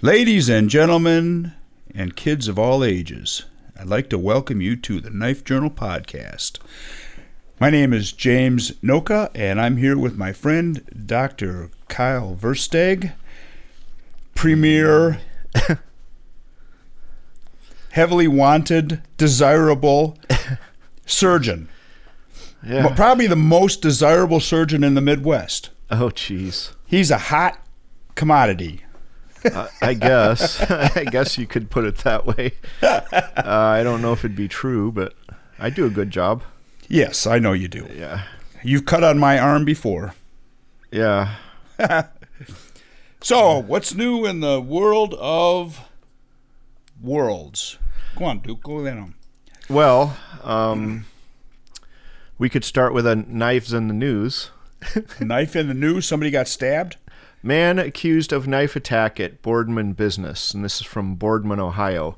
Ladies and gentlemen, and kids of all ages, I'd like to welcome you to the Knife Journal podcast. My name is James Noka, and I'm here with my friend Dr. Kyle Versteg, premier, heavily wanted, desirable surgeon. Yeah. Probably the most desirable surgeon in the Midwest. Oh, jeez. He's a hot commodity. I, I guess. I guess you could put it that way. Uh, I don't know if it'd be true, but I do a good job. Yes, I know you do. Yeah. You've cut on my arm before. Yeah. So, what's new in the world of worlds? Go on, Duke. Go then. Well, um, we could start with a knives in the news. Knife in the news. Somebody got stabbed. Man accused of knife attack at Boardman Business, and this is from Boardman, Ohio.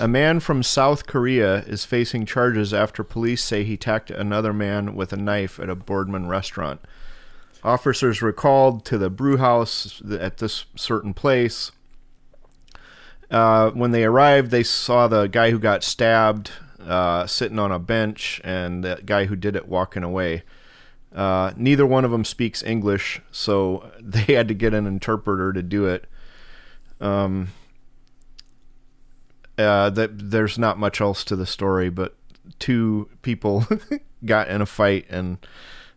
A man from South Korea is facing charges after police say he attacked another man with a knife at a Boardman restaurant. Officers were called to the brew house at this certain place. Uh, when they arrived, they saw the guy who got stabbed uh, sitting on a bench and the guy who did it walking away. Uh, neither one of them speaks English, so they had to get an interpreter to do it. Um, uh, that there's not much else to the story, but two people got in a fight, and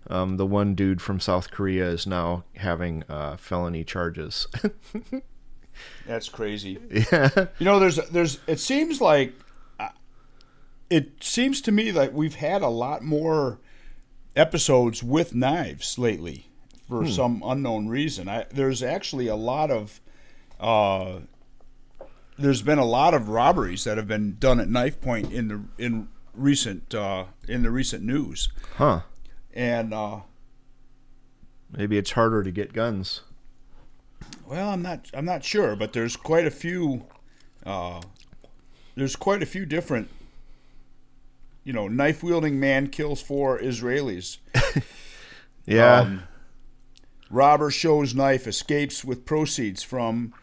um, the one dude from South Korea is now having uh, felony charges. That's crazy. yeah, You know, there's there's. It seems like, uh, it seems to me like we've had a lot more episodes with knives lately for some unknown reason. I, there's actually a lot of. Uh, there's been a lot of robberies that have been done at knife point in the in recent uh, in the recent news, huh? and uh, Maybe it's harder to get guns. Well, I'm not. I'm not sure, but there's quite a few. Uh, there's quite a few different. You know, knife wielding man kills four Israelis. Yeah, Um, robber shows knife escapes with proceeds from.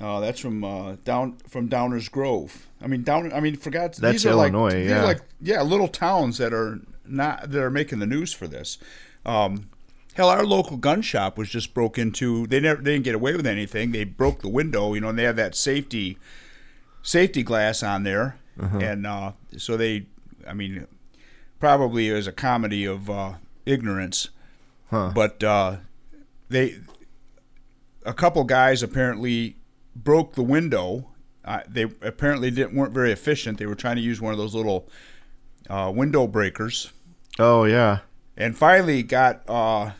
Uh, that's from uh, down from Downers Grove. I mean, down. I mean, forgot That's these are like Illinois, these yeah. are like yeah, little towns that are not that are making the news for this. Um, hell, our local gun shop was just broke into. They never they didn't get away with anything. They broke the window, you know, and they have that safety safety glass on there, Uh-huh. and uh, so they. I mean, probably it was a comedy of uh, ignorance, Huh. but uh, they a couple guys apparently broke the window. Uh, they apparently didn't weren't very efficient. They were trying to use one of those little uh, window breakers, oh yeah, and finally got uh,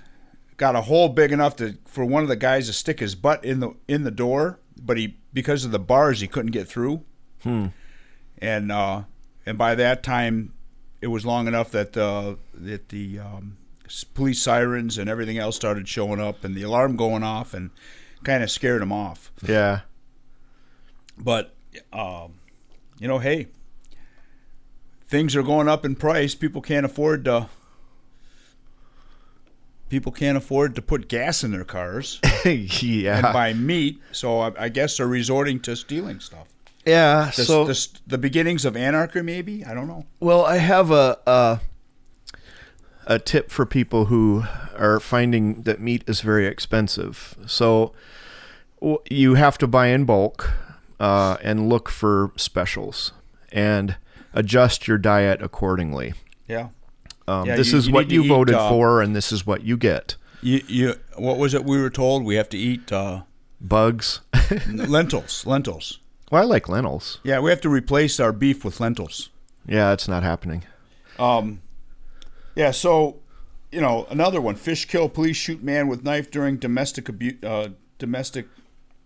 got a hole big enough to for one of the guys to stick his butt in the in the door. But he because of the bars he couldn't get through, Hmm. and uh, and by that time it was long enough that uh, that the um, police sirens and everything else started showing up and the alarm going off and kind of scared him off. yeah. But um, you know, hey, things are going up in price. People can't afford to. People can't afford to put gas in their cars and yeah, buy meat, so I, I guess they're resorting to stealing stuff. Yeah. The, so the, the beginnings of anarchy, maybe I don't know. Well, I have a, a a tip for people who are finding that meat is very expensive. So you have to buy in bulk uh, and look for specials and adjust your diet accordingly. Yeah. Um, Yeah, this you- is you what you eat, voted uh, for, and this is what you get. You, you, what was it we were told? We have to eat uh, Bugs. lentils. Lentils. Well, I like lentils. Yeah, we have to replace our beef with lentils. Yeah, it's not happening. Um, yeah. So, you know, another one: Fishkill, police shoot man with knife during domestic abuse. Uh, domestic.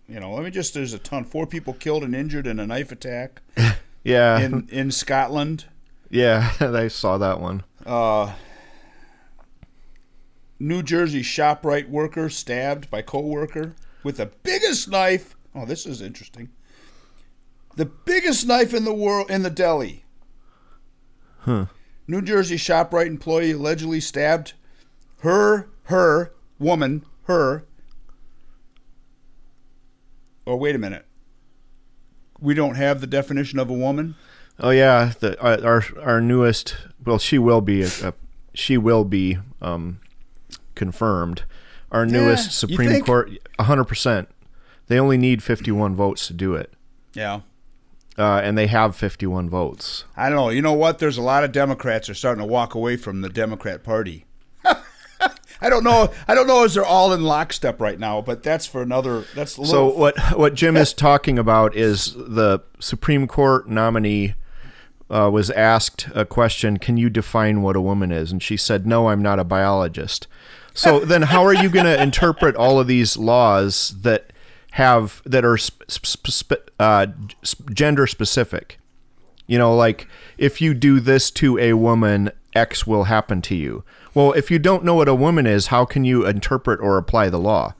You know, let me just. There's a ton. Four people killed and injured in a knife attack Yeah, in in Scotland. yeah, I saw that one. Uh, New Jersey ShopRite worker stabbed by coworker with the biggest knife. Oh, this is interesting. The biggest knife in the world in the deli. Huh. New Jersey ShopRite employee allegedly stabbed her her woman her oh wait a minute, we don't have the definition of a woman. Oh yeah, the uh, our our newest. Well, she will be. A, a, she will be um, confirmed. Our newest you Supreme? Court, hundred percent. They only need fifty-one votes to do it, Yeah. Uh, and they have fifty-one votes. I don't know. You know what? There's a lot of Democrats are starting to walk away from the Democrat Party. I don't know. I don't know as they're all in lockstep right now, but that's for another. That's a So what what Jim is talking about is the Supreme Court nominee uh, was asked a question: Can you define what a woman is? And she said, "No, I'm not a biologist." So then, how are you going to interpret all of these laws that have that are sp- sp- sp- uh, gender specific? You know, like if you do this to a woman, X will happen to you. Well, if you don't know what a woman is, how can you interpret or apply the law?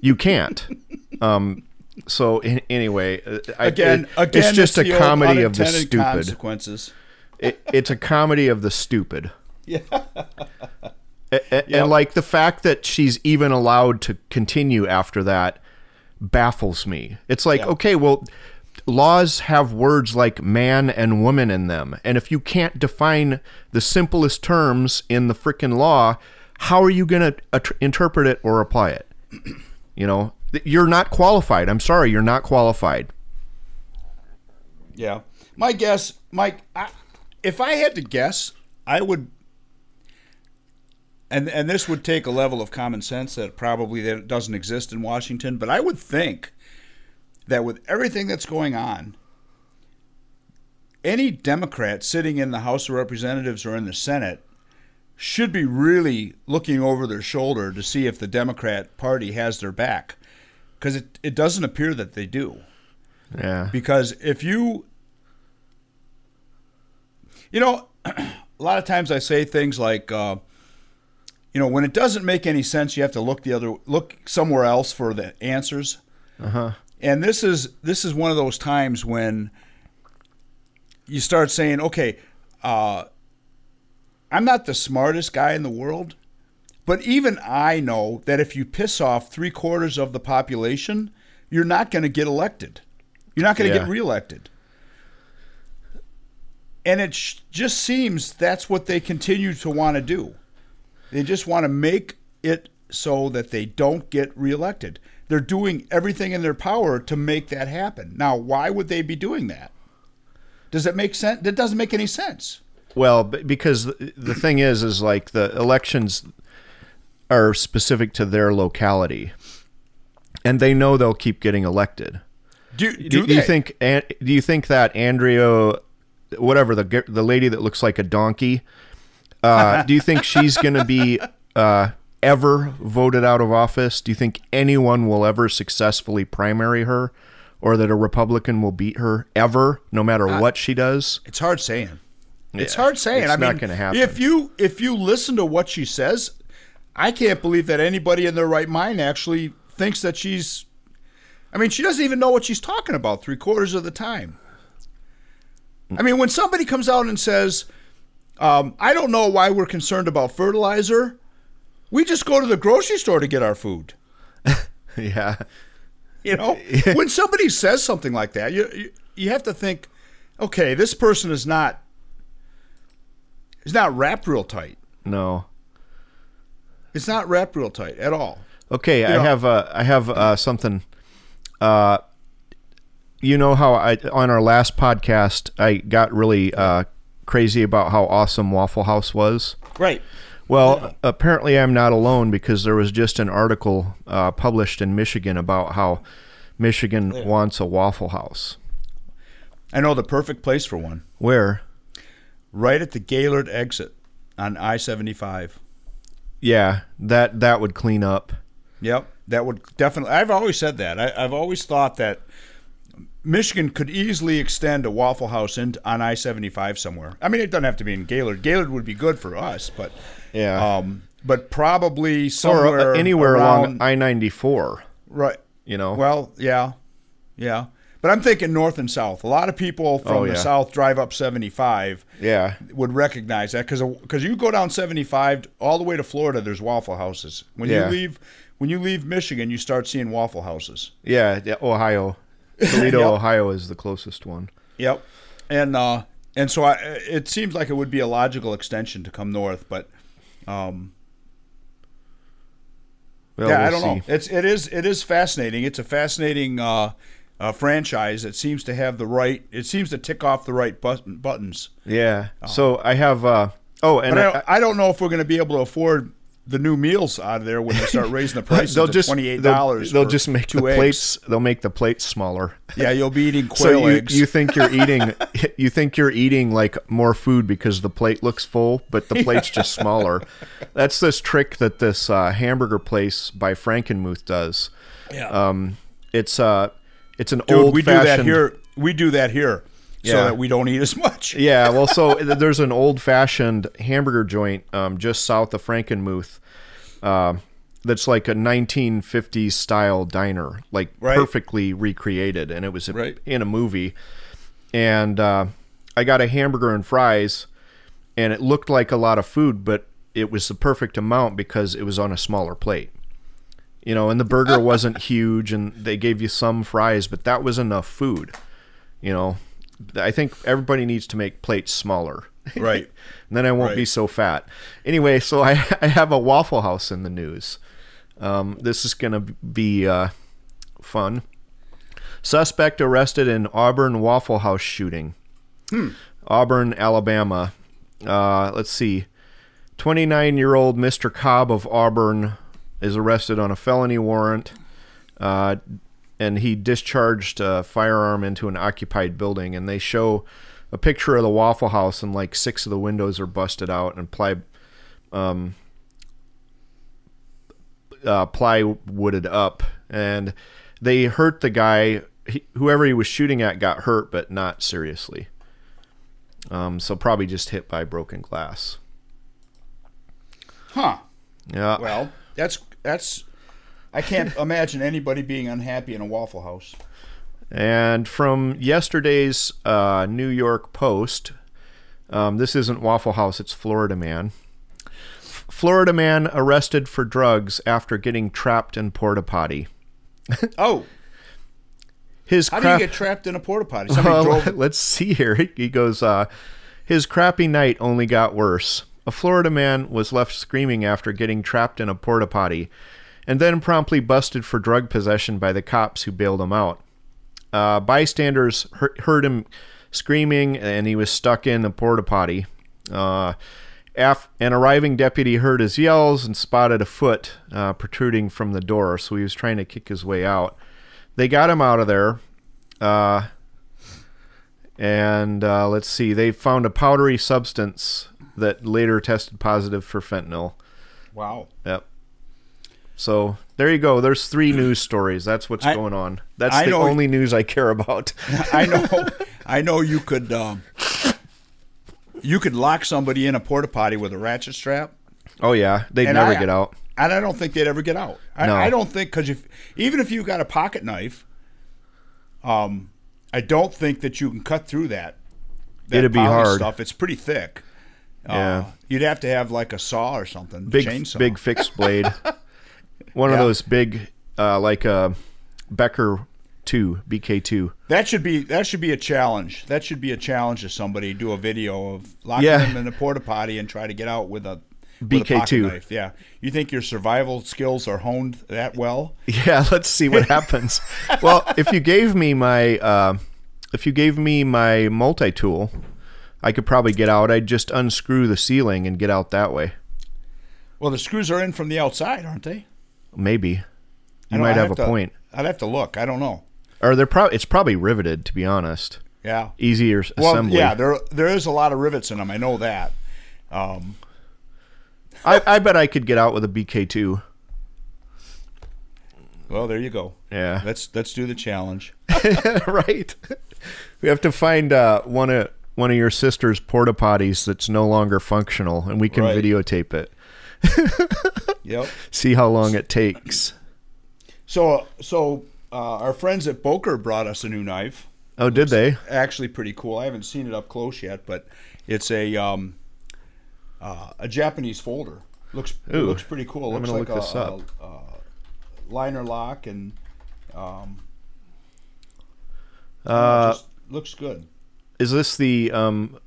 You can't. Um, so in, anyway, uh, I, again, it- again, it's just the a comedy of the stupid. consequences. It, it's a comedy of the stupid. Yeah. A- a- Yep. And like the fact that she's even allowed to continue after that baffles me. It's like, Yeah. okay, well, laws have words like man and woman in them. And if you can't define the simplest terms in the freaking law, how are you going to at- interpret it or apply it? You know, you're not qualified. I'm sorry, you're not qualified. Yeah. My guess, Mike, I, if I had to guess, I would and and this would take a level of common sense that probably that doesn't exist in Washington, but I would think that with everything that's going on, any Democrat sitting in the House of Representatives or in the Senate should be really looking over their shoulder to see if the Democrat Party has their back. Because it, it doesn't appear that they do. Yeah. Because if you, you know, a lot of times I say things like, uh, you know, when it doesn't make any sense, you have to look the other, look somewhere else for the answers. Uh-huh. And this is this is one of those times when you start saying, okay, uh, I'm not the smartest guy in the world, but even I know that if you piss off three quarters of the population, you're not going to get elected. You're not going to Yeah. get reelected. And it sh- just seems that's what they continue to want to do. They just want to make it so that they don't get reelected. They're doing everything in their power to make that happen. Now, why would they be doing that? Does it make sense? That doesn't make any sense. Well, because the, thing is, is like the elections are specific to their locality, and they know they'll keep getting elected. Do, Do, do, do you think? Do you think that Andrea, whatever the the lady that looks like a donkey, uh, do you think she's going to be uh, ever voted out of office? Do you think anyone will ever successfully primary her, or that a Republican will beat her ever, no matter what she does? It's hard saying. It's Yeah, hard saying. it's I mean, not gonna happen. If you if you listen to what she says, I can't believe that anybody in their right mind actually thinks that she's. I mean, she doesn't even know what she's talking about three quarters of the time. I mean, when somebody comes out and says, um, "I don't know why we're concerned about fertilizer," we just go to the grocery store to get our food. yeah. You know, when somebody says something like that, you, you you have to think, okay, this person is not is not wrapped real tight. No. It's not wrapped real tight at all. Okay, I know- have uh, I have uh, something. Uh, you know how I on our last podcast I got really uh, crazy about how awesome Waffle House was. Right. Well, apparently I'm not alone because there was just an article uh, published in Michigan about how Michigan wants a Waffle House. I know the perfect place for one. Where? Right at the Gaylord exit on I seventy five. Yeah, that that would clean up. Yep, that would definitely. I've always said that. I, I've always thought that Michigan could easily extend a Waffle House in, on I seventy five somewhere. I mean, it doesn't have to be in Gaylord. Gaylord would be good for us, but Yeah. um, but probably or somewhere uh, anywhere around, along I-94. right. You know. Well, yeah, yeah. But I'm thinking north and south. A lot of people from Oh, the south drive up 75 yeah. would recognize that because because you go down 75 all the way to Florida. There's Waffle Houses. When Yeah. you leave when you leave Michigan, you start seeing Waffle Houses. Yeah, yeah Ohio. Toledo, Yep. Ohio is the closest one. Yep. And uh, and so I, it seems like it would be a logical extension to come north, but um, Well, yeah, I we'll don't see. know. It's it is it is fascinating. It's a fascinating uh, uh, franchise. It seems to have the right. It seems to tick off the right button, buttons. Yeah. So I have. Uh, oh, and I, I, don't, I don't know if we're going to be able to afford the new meals out of there when they start raising the prices they'll to just twenty eight they'll, dollars. they'll just make two the eggs. plates. They'll make the plates smaller. Yeah, you'll be eating So quail you, eggs. you think you're eating you think you're eating like more food because the plate looks full, but the plate's just smaller. That's this trick that this uh, hamburger place by Frankenmuth does. yeah. Um, it's uh, it's an Dude, old we do that here. We do that here, so that we don't eat as much. Yeah, well, so there's an old fashioned hamburger joint um, just south of Frankenmuth. Uh, that's like a 1950s style diner, like Right. perfectly recreated, and it was Right. in a movie. And uh, I got a hamburger and fries, and it looked like a lot of food, but it was the perfect amount because it was on a smaller plate. You know, and the burger wasn't huge, and they gave you some fries, but that was enough food. You know, I think everybody needs to make plates smaller. Right. and then I won't be so fat. Anyway, so I, I have a Waffle House in the news. Um, this is going to be uh, fun. Suspect arrested in Auburn Waffle House shooting. Auburn, Alabama. Uh, let's see. 29 year old Mr. Cobb of Auburn is arrested on a felony warrant. Uh, and he discharged a firearm into an occupied building. And they show a picture of the Waffle House, and like six of the windows are busted out and ply, um, uh, plywooded up. And they hurt the guy. He, whoever he was shooting at got hurt, but not seriously. Um, so probably just hit by broken glass. Huh. Yeah. Well, that's that's. I can't imagine anybody being unhappy in a Waffle House. And from yesterday's uh, New York Post, um, this isn't Waffle House, it's Florida Man. F- Florida man arrested for drugs after getting trapped in porta potty. Oh, His how do crap- you get trapped in a porta potty? Somebody well, drove. let's see here. He goes, uh, his crappy night only got worse. A Florida man was left screaming after getting trapped in a porta potty, and then promptly busted for drug possession by the cops who bailed him out. Uh, bystanders heard, heard him screaming, and he was stuck in the porta potty. Uh, af- an arriving deputy heard his yells and spotted a foot uh, protruding from the door, so he was trying to kick his way out. They got him out of there. Uh, and uh, let's see, they found a powdery substance that later tested positive for fentanyl. Wow. Yep. So there you go. There's three news stories. That's what's I- going on. That's I the only news I care about. I know. I know you could. Um, you could lock somebody in a porta potty with a ratchet strap, oh yeah, they'd never I- get out. and I don't think they'd ever get out. I, No. I don't think because if even if you got a pocket knife, um, I don't think that you can cut through that. that It'd be hard. Stuff. It's pretty thick. Yeah. Uh, you'd have to have like a saw or something. Big chainsaw. big fixed blade. One of those big, uh, like a Becker two BK two. That should be that should be a challenge. That should be a challenge to somebody. Do a video of locking Yeah. them in a porta potty and try to get out with a BK2. knife. Yeah, you think your survival skills are honed that well? Yeah, let's see what happens. well, if you gave me my uh, if you gave me my multi tool, I could probably get out. I'd just unscrew the ceiling and get out that way. Well, the screws are in from the outside, aren't they? Maybe you might I'd have a to- point. I'd have to look. I don't know. Or they're probably it's probably riveted to be honest. Yeah. Easier Well, assembly. yeah, there there is a lot of rivets in them. I know that. Um, I, I bet I could get out with a BK two. well, there you go. Yeah. Let's let's do the challenge. right. We have to find uh, one of one of your sister's porta potties that's no longer functional, and we can Right. videotape it. Yep. See how long it takes. So so uh, our friends at Boker brought us a new knife. Oh, did they? actually pretty cool. I haven't seen it up close yet, but it's a um, uh, a Japanese folder. looks it Ooh, looks pretty cool. It I'm looks like look a, this up. a- a- liner lock and um, Uh, just looks good. is this the um,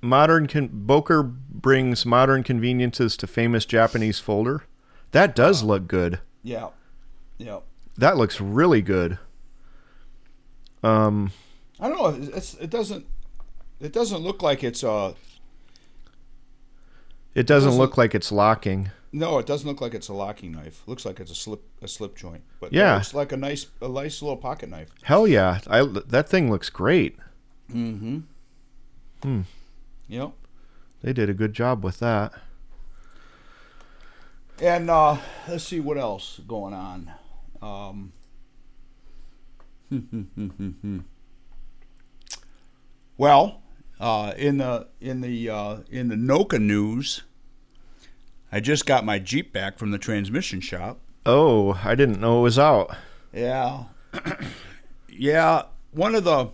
modern con- Boker brings modern conveniences to famous Japanese folder? That does look good. Yeah, yeah. That looks really good. Um, I don't know. It's, it doesn't. It doesn't look like it's uh it doesn't Doesn't- look like it's locking. no. It doesn't look like it's a locking knife. looks like it's a slip a slip joint. But Yeah. it's like a nice a nice little pocket knife. Hell yeah! I that thing looks great. Mm-hmm. Hmm. Yep. They did a good job with that. And uh, let's see what else going on. Um, well, uh, in the in the uh, in the Noka news, I just got my Jeep back from the transmission shop. Oh, I didn't know it was out. Yeah, yeah. One of the,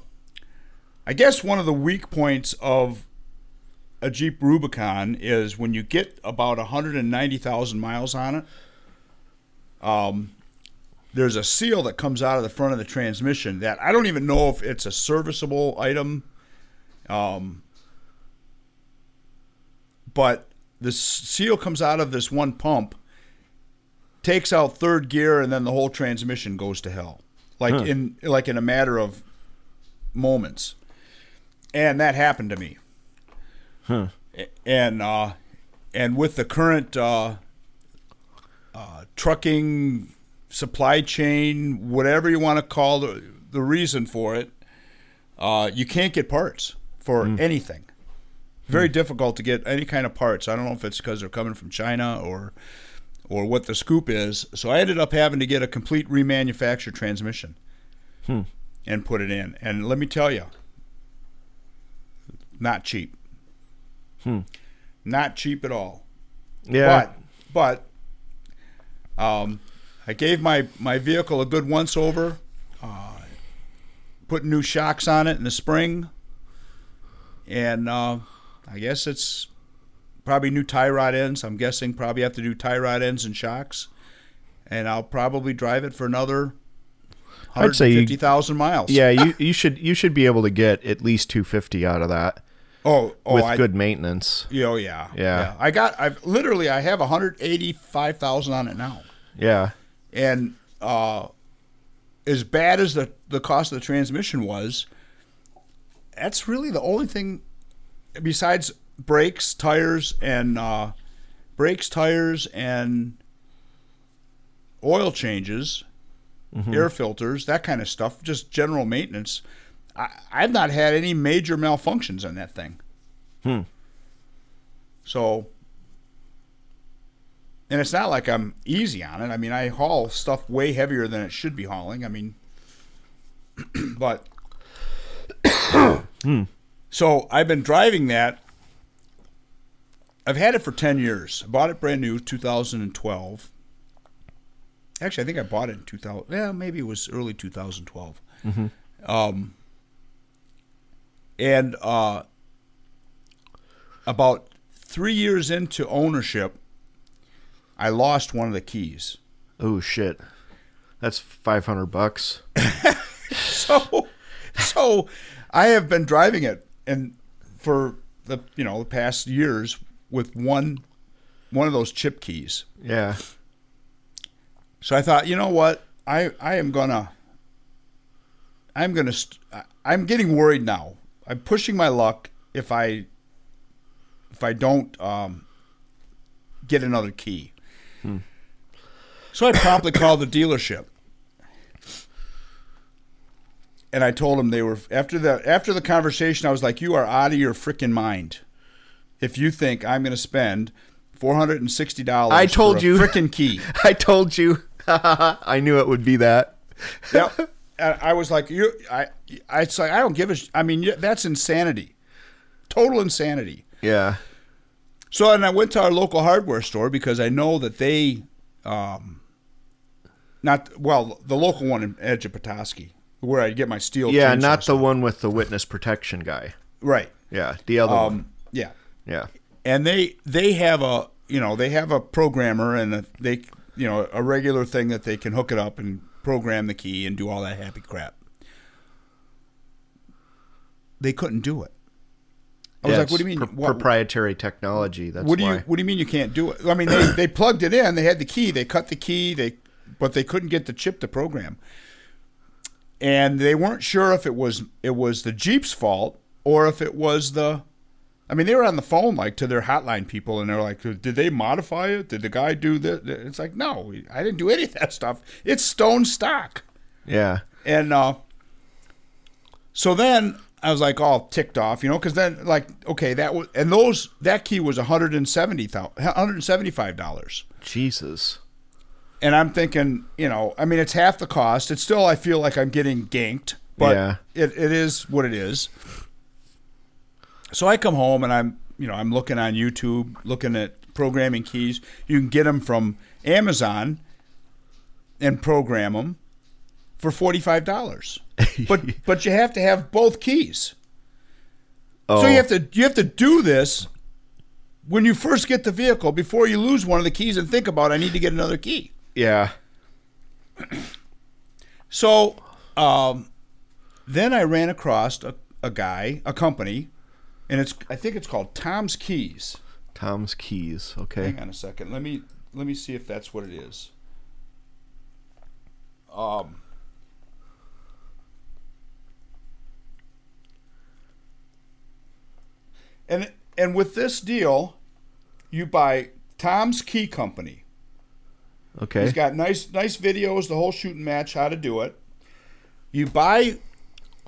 I guess one of the weak points of a Jeep Rubicon is when you get about 190,000 miles on it. Um, there's a seal that comes out of the front of the transmission that I don't even know if it's a serviceable item. Um, but the seal comes out of this one pump, takes out third gear, and then the whole transmission goes to hell, like Huh. in like in a matter of moments. And that happened to me Huh. and uh, and with the current uh, uh, trucking supply chain, whatever you want to call the the reason for it, uh, you can't get parts for anything. Very difficult to get any kind of parts. I don't know if it's because they're coming from China or or what the scoop is. So I ended up having to get a complete remanufactured transmission Hmm. and put it in. And let me tell you, not cheap. Hmm. Not cheap at all. Yeah. But but um, I gave my my vehicle a good once over. Uh, put new shocks on it in the spring, and uh, I guess it's probably new tie rod ends. I'm guessing probably have to do tie rod ends and shocks, and I'll probably drive it for another. I'd say you- 150,000 miles. yeah, you you should you should be able to get at least 250 out of that Oh, oh, with I, good maintenance. Yeah, Oh yeah, Yeah. I got. I've literally. I have 185,000 on it now. Yeah. and uh, as bad as the the cost of the transmission was, that's really the only thing besides brakes, tires, and uh, brakes, tires, and oil changes, air filters, that kind of stuff. Just general maintenance. I, I've not had any major malfunctions on that thing. Hmm. So and it's not like I'm easy on it. I mean, I haul stuff way heavier than it should be hauling. I mean, but so I've been driving that. I've had it for 10 years. I bought it brand new 2012. Actually, I think I bought it in 2000. Yeah, maybe it was early 2012. Um, and uh, about three years into ownership, I lost one of the keys. Oh shit. That's 500 bucks. So, so I have been driving it and for the you know the past years with one one of those chip keys. Yeah. So I thought, you know what, I I am gonna I'm gonna st- I'm getting worried now. I'm pushing my luck if I if I don't um, get another key. So I promptly called the dealership. And I told them they were after the after the conversation. I was like, "You are out of your freaking mind if you think I'm going to spend four hundred and sixty dollars." I told for a you. freaking key. I told you. I knew it would be that. yep. I was like, you, I, I, it's like I don't give a. sh- I mean, that's insanity, total insanity. Yeah. So, and I went to our local hardware store because I know that they, um, not well, the local one in Edge of Petoskey, where I get my steel. Yeah, not the one with the witness protection guy. right. Yeah, the other one. Um, yeah, Yeah. and they they have a you know they have a programmer and a, they you know a regular thing that they can hook it up and program the key and do all that happy crap. They couldn't do it. I was Yeah, like, "What do you mean? pro- what, proprietary technology. That's what do why. you What do you mean you can't do it? I mean, they, they plugged it in. They had the key. They cut the key. They but they couldn't get the chip to program, and they weren't sure if it was it was the Jeep's fault or if it was the. I mean, they were on the phone like to their hotline people, and they're like, "Did they modify it? Did the guy do this?" It's like, no, I didn't do any of that stuff. It's stone stock. yeah. And uh, so then I was like all ticked off, you know, because then like okay, that was and those that key was one hundred and seventy thousand, one hundred and seventy five dollars, Jesus. and I'm thinking, you know, I mean it's half the cost. It's still I feel like I'm getting ganked, but Yeah. it, it is what it is. So I come home and I'm you know I'm looking on YouTube, looking at programming keys. You can get them from Amazon and program them for forty five dollars. but but you have to have both keys. Oh, So you have to you have to do this when you first get the vehicle before you lose one of the keys and think about I need to get another key. yeah. So um, then I ran across a, a guy, a company, and it's I think it's called Tom's Keys. Tom's keys. Okay. Hang on a second. Let me let me see if that's what it is. Um. And and with this deal, you buy Tom's Key Company. Okay. He's got nice nice videos, the whole shooting match, how to do it. You buy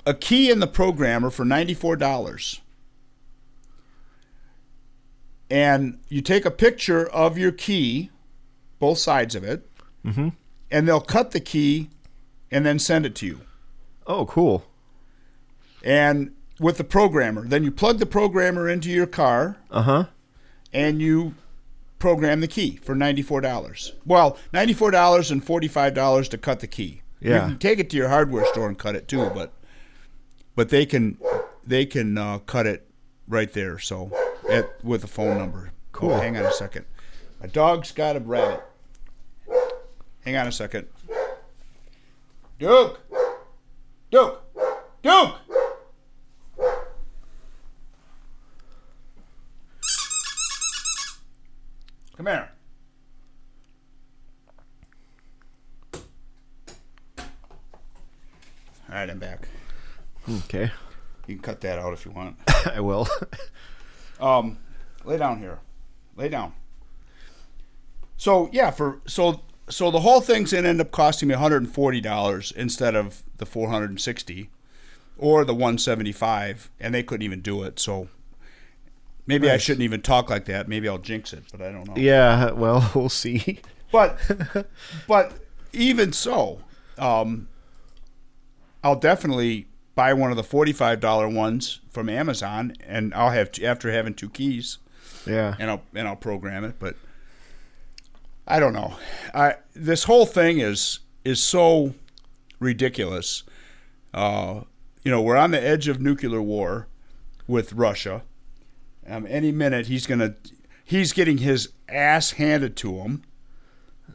a key in the programmer for ninety four dollars. And you take a picture of your key, both sides of it, mm-hmm. and they'll cut the key and then send it to you. Oh, cool. And with the programmer, then you plug the programmer into your car Uh huh. and you program the key for $94. Well, $94 and $45 to cut the key. Yeah. You can take it to your hardware store and cut it too, but but they can they can uh, cut it right there so at with a phone number. Cool. Oh, hang on a second. My dog's got a rabbit. Hang on a second. Duke. Duke. Duke. Come here. All right, I'm back. Okay. You can cut that out if you want. I will. Um, lay down here. Lay down. So yeah, for so so the whole thing's gonna end up costing me $140 instead of the 460 or the 175, and they couldn't even do it. So maybe I shouldn't even talk like that. Maybe I'll jinx it, but I don't know. yeah. Well, we'll see. But but even so, um, I'll definitely buy one of the forty-five dollar ones from Amazon, and I'll have after having two keys, Yeah. and I'll and I'll program it. But I don't know. I this whole thing is is so ridiculous. Uh, you know, we're on the edge of nuclear war with Russia. Um, any minute he's gonna he's getting his ass handed to him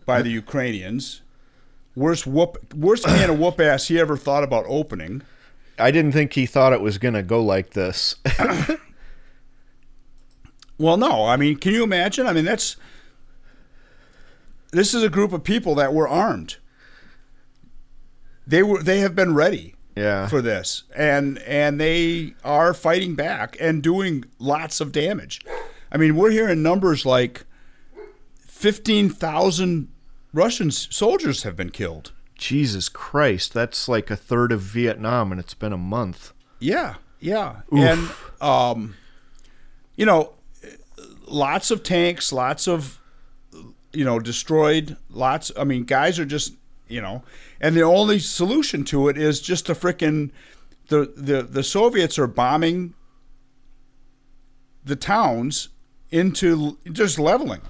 by the Ukrainians. Worst whoop worst can of whoop ass he ever thought about opening. I didn't think he thought it was gonna go like this. Well, no, I mean, can you imagine? I mean, that's this is a group of people that were armed. They were they have been ready yeah. for this, and and they are fighting back and doing lots of damage. I mean, we're hearing numbers like fifteen thousand Russian soldiers have been killed. Jesus Christ, that's like a third of Vietnam, and it's been a month. Yeah, yeah, Oof. and um, you know, lots of tanks, lots of you know destroyed. Lots. I mean, guys are just you know, and the only solution to it is just to frickin' the the the Soviets are bombing the towns into just leveling.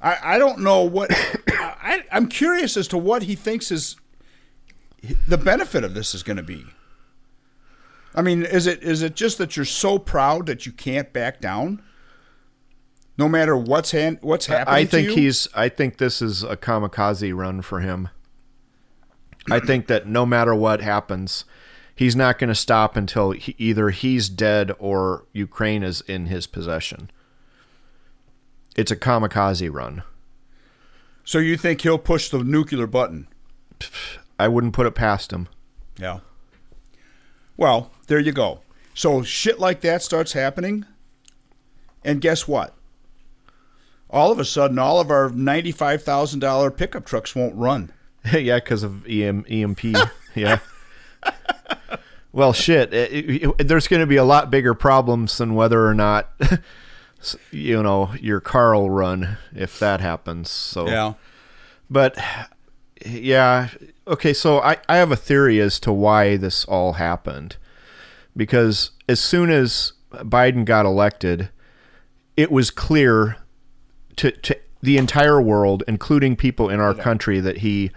I, I don't know what I, I'm curious as to what he thinks is the benefit of this is going to be. I mean, is it is it just that you're so proud that you can't back down? No matter what's hand, what's happening. I think to you? he's. I think this is a kamikaze run for him. I think that no matter what happens, he's not going to stop until he, either he's dead or Ukraine is in his possession. It's a kamikaze run. So you think he'll push the nuclear button? I wouldn't put it past him. Yeah. Well, there you go. So shit like that starts happening, and guess what? All of a sudden, all of our ninety-five thousand dollar pickup trucks won't run. yeah, because of EM, EMP. yeah. Well, shit. It, it- it- there's going to be a lot bigger problems than whether or not, you know, your car will run if that happens. So, yeah, but yeah, okay. So I, I have a theory as to why this all happened, because as soon as Biden got elected, it was clear to to the entire world, including people in our country, that he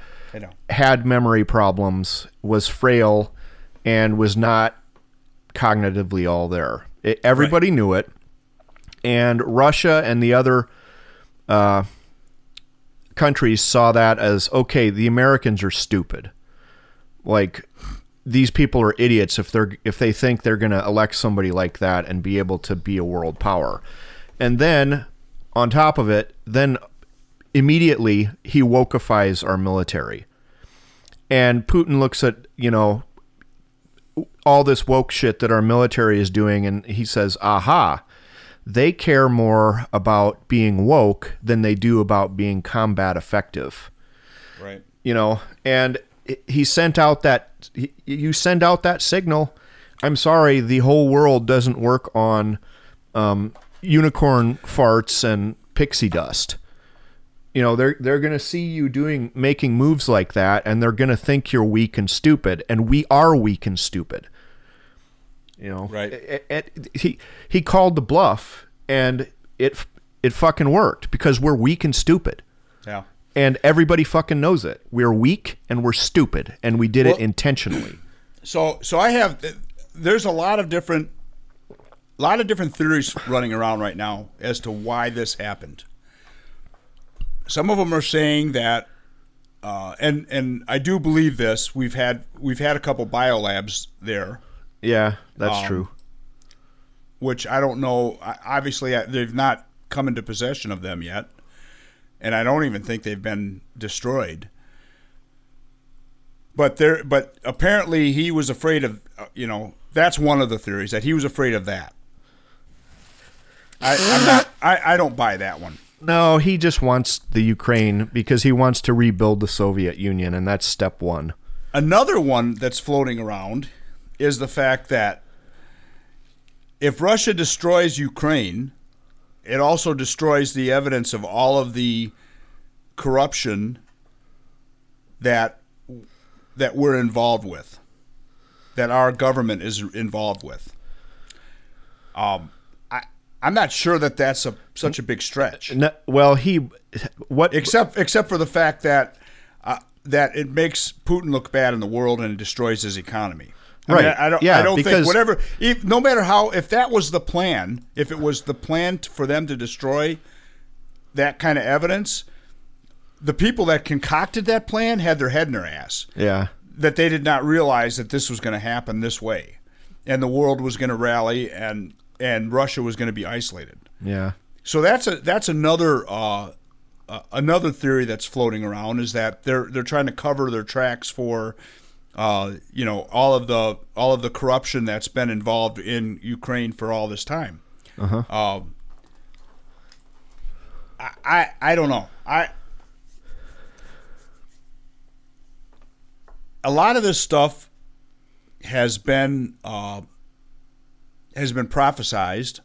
had memory problems, was frail, and was not cognitively all there. It, everybody knew it, and Russia and the other uh, countries saw that as okay. The Americans are stupid. Like these people are idiots if they're if they think they're going to elect somebody like that and be able to be a world power. And then on top of it, then immediately he wokeifies our military. And Putin looks at, you know, all this woke shit that our military is doing and he says, "Aha, they care more about being woke than they do about being combat effective." Right. you know and he sent out that he, you send out that signal i'm sorry the whole world doesn't work on um, unicorn farts and pixie dust you know they're they're going to see you doing making moves like that and they're going to think you're weak and stupid and we are weak and stupid you know Right. It- it- he he called the bluff and it it fucking worked because we're weak and stupid Yeah. and everybody fucking knows it. We're weak and we're stupid, and we did it intentionally. So so I have there's a lot of different a lot of different theories running around right now as to why this happened. Some of them are saying that uh, and and I do believe this. We've had we've had a couple biolabs there, Yeah, that's Um, true. which I don't know. Obviously, they've not come into possession of them yet, and I don't even think they've been destroyed. But there, but apparently he was afraid of. uh, You know, that's one of the theories that he was afraid of that. I, I'm not. I, I don't buy that one. No, he just wants the Ukraine because he wants to rebuild the Soviet Union, and that's step one. Another one that's floating around is the fact that if Russia destroys Ukraine, it also destroys the evidence of all of the corruption that that we're involved with, that our government is involved with. Um, I I'm not sure that that's a such a big stretch No, well, he what? except except for the fact that uh, that it makes Putin look bad in the world and it destroys his economy. I mean, Right. I, I don't. Yeah, I don't because- think whatever. If, no matter how, if that was the plan, if it was the plan t- for them to destroy that kind of evidence, the people that concocted that plan had their head in their ass. yeah, That they did not realize that this was going to happen this way, and the world was going to rally, and and Russia was going to be isolated. yeah, So that's a that's another uh, uh, another theory that's floating around is that they're they're trying to cover their tracks for uh, you know all of the all of the corruption that's been involved in Ukraine for all this time. Uh-huh. Um, I, I I don't know. I a lot of this stuff has been uh, has been prophesized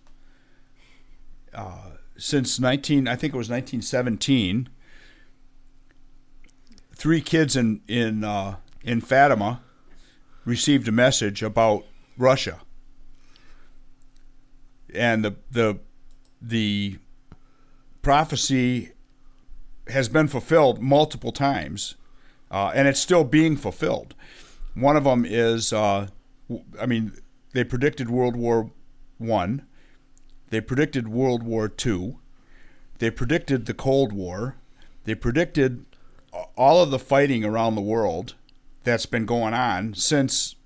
since 19 I think it was 1917 three kids in in uh, in Fatima received a message about Russia and the the the prophecy has been fulfilled multiple times uh, and it's still being fulfilled one of them is uh, I mean they predicted World War 1 they predicted World War II. they predicted the Cold War. They predicted all of the fighting around the world that's been going on since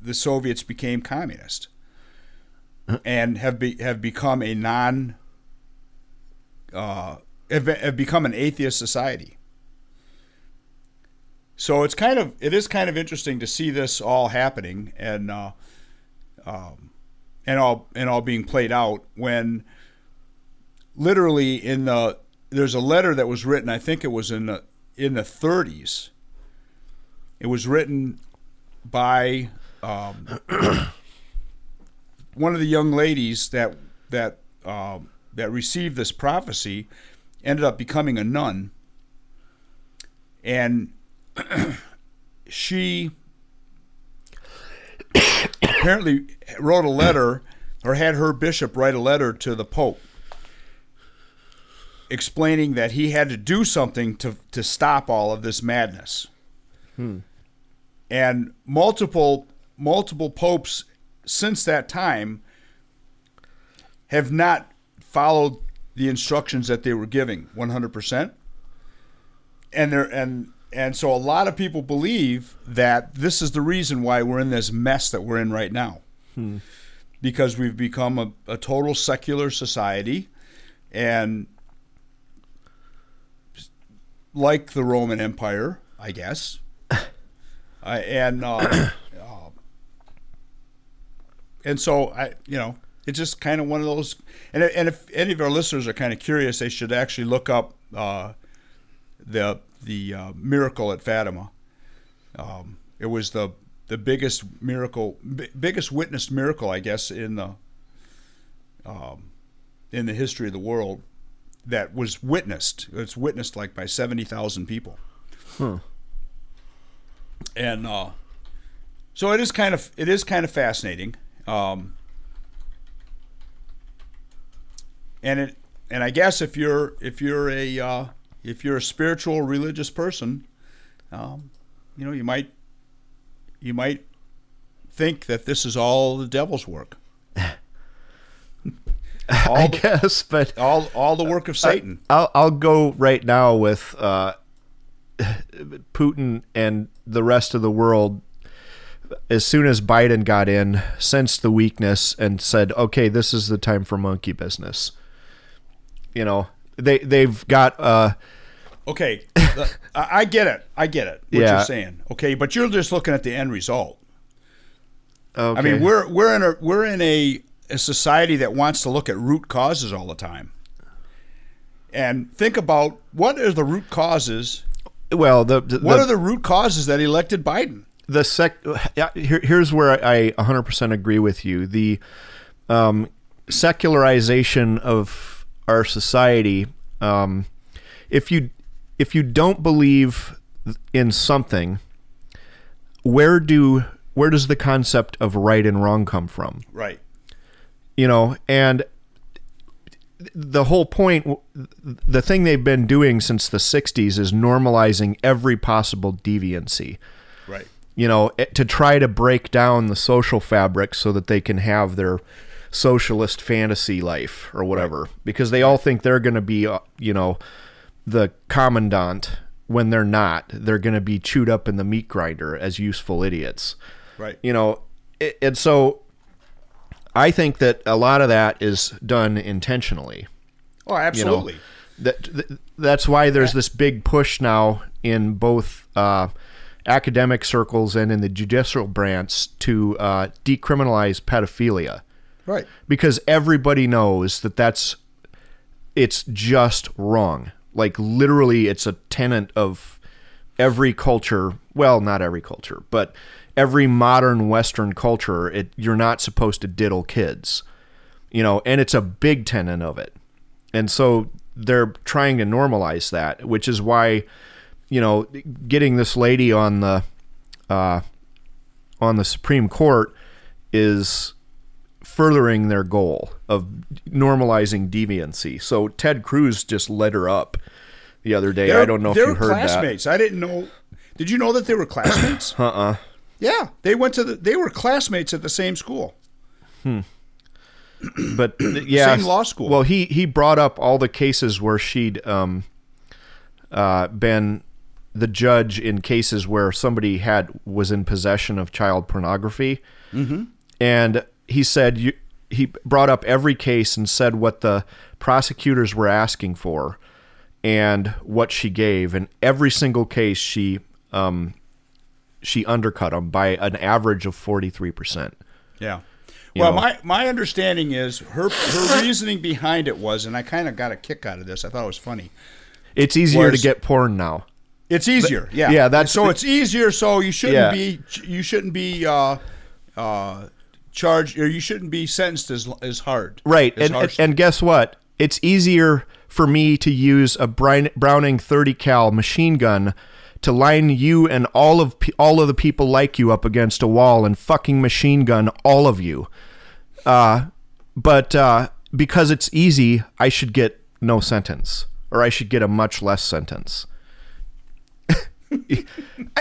the Soviets became communist and have be, have become a non uh, have, have become an atheist society. So it's kind of it is kind of interesting to see this all happening and uh, um, and all and all being played out when literally in the there's a letter that was written I think it was in the in the 30s. It was written by um, one of the young ladies that that um, that received this prophecy ended up becoming a nun, and she apparently wrote a letter or had her bishop write a letter to the pope explaining that he had to do something to to stop all of this madness. Hmm. And multiple multiple popes since that time have not followed the instructions that they were giving 100%. And there and and so a lot of people believe that this is the reason why we're in this mess that we're in right now. Hmm. Because we've become a, a total secular society and like the Roman Empire, I guess. Uh, and uh, uh, and so I, you know, it's just kind of one of those. And and if any of our listeners are kind of curious, they should actually look up uh, the the uh, miracle at Fatima. Um, it was the the biggest miracle, b- biggest witnessed miracle, I guess, in the um, in the history of the world that was witnessed. It's witnessed like by seventy thousand people. Huh. And uh, so it is kind of it is kind of fascinating. Um, and it and I guess if you're if you're a uh, if you're a spiritual religious person, um, you know you might you might think that this is all the devil's work. all I the, guess, but all all the work of Satan. I'll I'll go right now with uh, Putin and the rest of the world. As soon as Biden got in, sensed the weakness and said, "Okay, this is the time for monkey business." You know, they they've got uh, Okay, I I get it. I get it. What Yeah. you're saying. Okay, but you're just looking at the end result. okay. I mean, we're we're in a we're in a, a society that wants to look at root causes all the time. And think about what are the root causes? Well the the, What the, are the root causes that elected Biden? the sec here, here's where I 100% agree with you. The um, secularization of our society. Um, if you if you don't believe in something, where do where does the concept of right and wrong come from? Right. you know and the whole point the thing they've been doing since the 60s is normalizing every possible deviancy. Right. you know eh, to try to break down the social fabric so that they can have their socialist fantasy life or whatever. Because they all think they're going to be uh, you know the commandant. When they're not they're going to be chewed up in the meat grinder as useful idiots. Right. you know and so i think that a lot of that is done intentionally. Oh, you know absolutely. that that's why there's this big push now in both uh, academic circles and in the judicial branch to uh, decriminalize pedophilia. Right. because everybody knows that that's it's just wrong. Like literally it's a tenet of every culture. Well not every culture but every modern western culture it you're not supposed to diddle kids you know and it's a big tenet of it and so they're trying to normalize that which is why you know getting this lady on the uh, on the supreme court is furthering their goal of normalizing deviancy. So Ted Cruz just led her up the other day. I don't know if you heard that. classmates. I didn't know. Did you know that they were classmates? Uh-uh. Yeah, they went to the. They were classmates at the same school. Hmm. but yeah, Same law school. Well, he he brought up all the cases where she'd um, uh, been the judge in cases where somebody had was in possession of child pornography, mm-hmm. and he said you, he brought up every case and said what the prosecutors were asking for and what she gave, and every single case she um, she undercut them by an average of forty three percent. Yeah. Well, know. my, my understanding is her her reasoning behind it was, and I kind of got a kick out of this. I thought it was funny. It's easier Was- to get porn now. It's easier, yeah. yeah, that's so. the- it's easier, so you shouldn't Yeah. be you shouldn't be uh, uh, charged or you shouldn't be sentenced as as hard, Right. as And, and and guess what? It's easier for me to use a Browning 30 cal machine gun to line you and all of pe- all of the people like you up against a wall and fucking machine gun all of you. Uh, but uh, because it's easy, I should get no sentence, or I should get a much less sentence.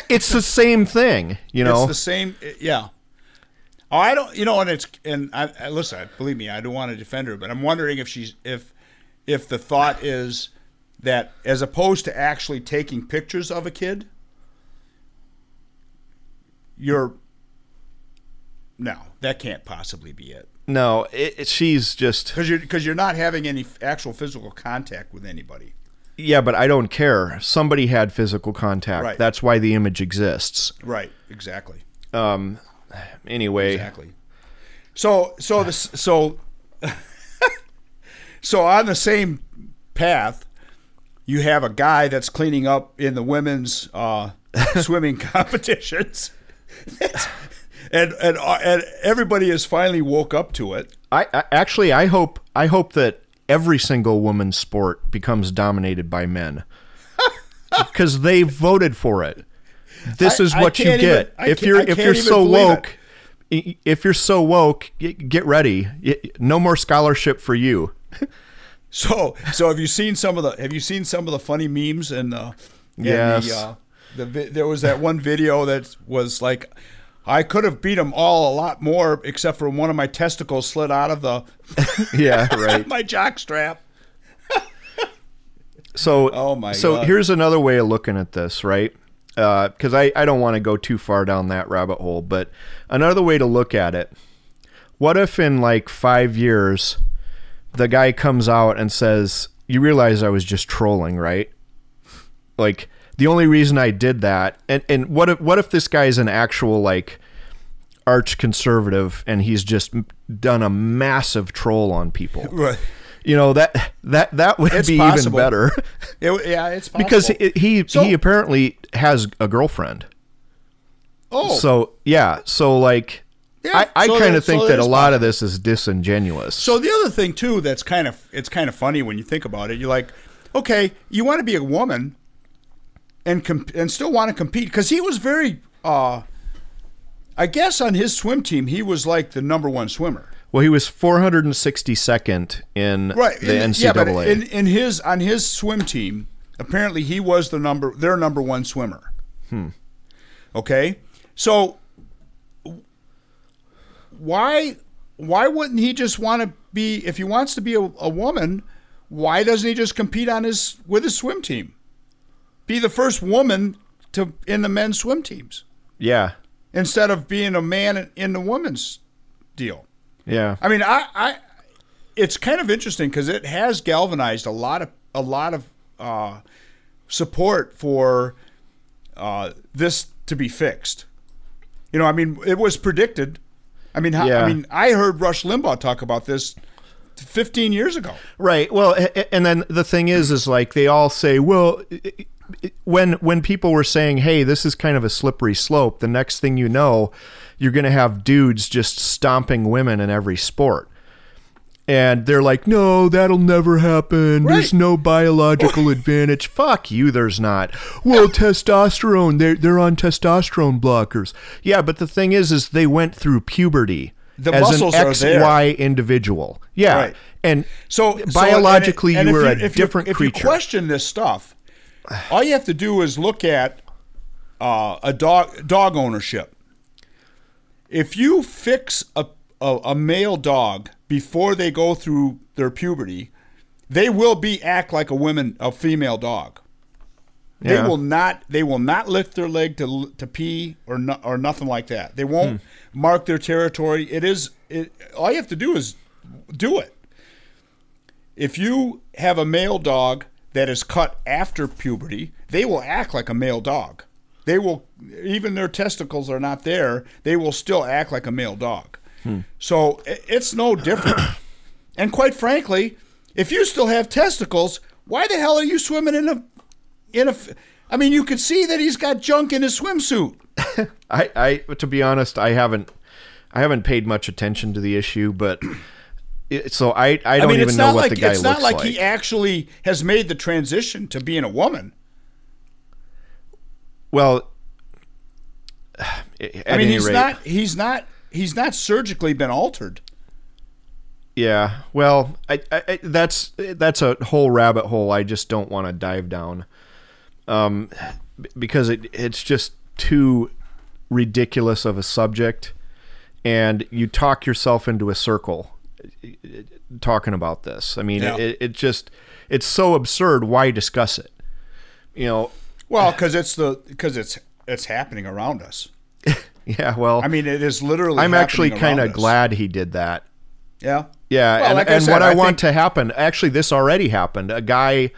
it's the same thing, you know. it's the same, yeah. Oh, I don't, you know, and it's and I, I listen. Believe me, I don't want to defend her, but I'm wondering if she's if if the thought is that as opposed to actually taking pictures of a kid, you're no, that can't possibly be it no, it, it- she's just because you're because you're not having any actual physical contact with anybody. Yeah, but I don't care. Somebody had physical contact. Right. That's why the image exists. Right. Exactly. Um anyway, Exactly. So so this so so on the same path, you have a guy that's cleaning up in the women's uh, swimming competitions, and and uh, and everybody has finally woke up to it. I, I actually I hope I hope that every single woman's sport becomes dominated by men. Cuz they voted for it. This I- is what you get. even- if you're if you're so believe it. woke if you're so woke, get ready. No more scholarship for you. So so have you seen some of the have you seen some of the funny memes and uh, Yes. the, uh, the vi- there was that one video that was like I could have beat them all a lot more except for one of my testicles slid out of the Yeah, right. my jock strap. So, Oh my so God. here's another way of looking at this, right? Because I, I don't want to go too far down that rabbit hole, but another way to look at it what if in like five years the guy comes out and says, You realize I was just trolling, right? Like, the only reason I did that, and, and what if what if this guy's an actual like arch conservative and he's just done a massive troll on people? Right. You know that that that would It's be possible. even better It, yeah, it's possible. because he he, So- he apparently has a girlfriend. oh So yeah, so like Yeah, I, I so kind of think so that a lot of this is disingenuous. So the other thing too that's kind of it's kind of funny when you think about it. You're like, okay, you want to be a woman and comp- and still want to compete because he was very, uh, I guess on his swim team he was like the number one swimmer. well, he was 462nd in Right. the in- NCAA. Yeah, but in, in his on his swim team, apparently he was the number their number one swimmer. Hmm. Okay, so why why wouldn't he just want to be if he wants to be a, a woman? Why doesn't he just compete on his with his swim team? Be the first woman to in the men's swim teams yeah, instead of being a man in, the women's deal. yeah, I mean, I, I it's kind of interesting because it has galvanized a lot of a lot of uh, support for uh, this to be fixed. You know, I mean, it was predicted. I mean, how, Yeah. I mean, I heard Rush Limbaugh talk about this 15 years ago. right. Well, and then the thing is, is like they all say, well, when when people were saying, hey, this is kind of a slippery slope, the next thing you know, you're going to have dudes just stomping women in every sport. And they're like, no, that'll never happen. There's no biological advantage. Fuck you, there's not. Well, testosterone, they're, they're on testosterone blockers. Yeah, but the thing is, is they went through puberty The as an. XY individual. Yeah. Right. And So so- biologically, and- and you if were a if different if creature. you question this stuff, all you have to do is look at uh, a dog dog ownership. If you fix a, a, a male dog before they go through their puberty, they will be act like a woman a female dog. They Yeah. will not. They will not lift their leg to to pee or no, or nothing like that. They won't hmm. mark their territory. It is. It, all you have to do is do it. If you have a male dog that is cut after puberty, they will act like a male dog. They will, even their testicles are not there. They will still act like a male dog. So it's no different. and quite frankly, if you still have testicles, why the hell are you swimming in a in a? I mean, you could see that he's got junk in his swimsuit. I, I to be honest, I haven't I haven't paid much attention to the issue, but it, so I I don't I mean, even it's know not what like the guy looks like. it's not like, like. he actually has made the transition to being a woman. well, at I mean, any he's rate, not he's not he's not surgically been altered. Yeah, well, I, I, that's that's a whole rabbit hole I just don't want to dive down, um, because it it's just too ridiculous of a subject, and you talk yourself into a circle talking about this. I mean, Yeah. it, it just it's so absurd. Why discuss it? You know, Well, because it's the because it's it's happening around us. yeah. Well, I mean, it is literally. I'm actually kind of glad he did that. Yeah. Yeah, Well, and, like I and said, what I, I want think- to happen, actually, this already happened. A guy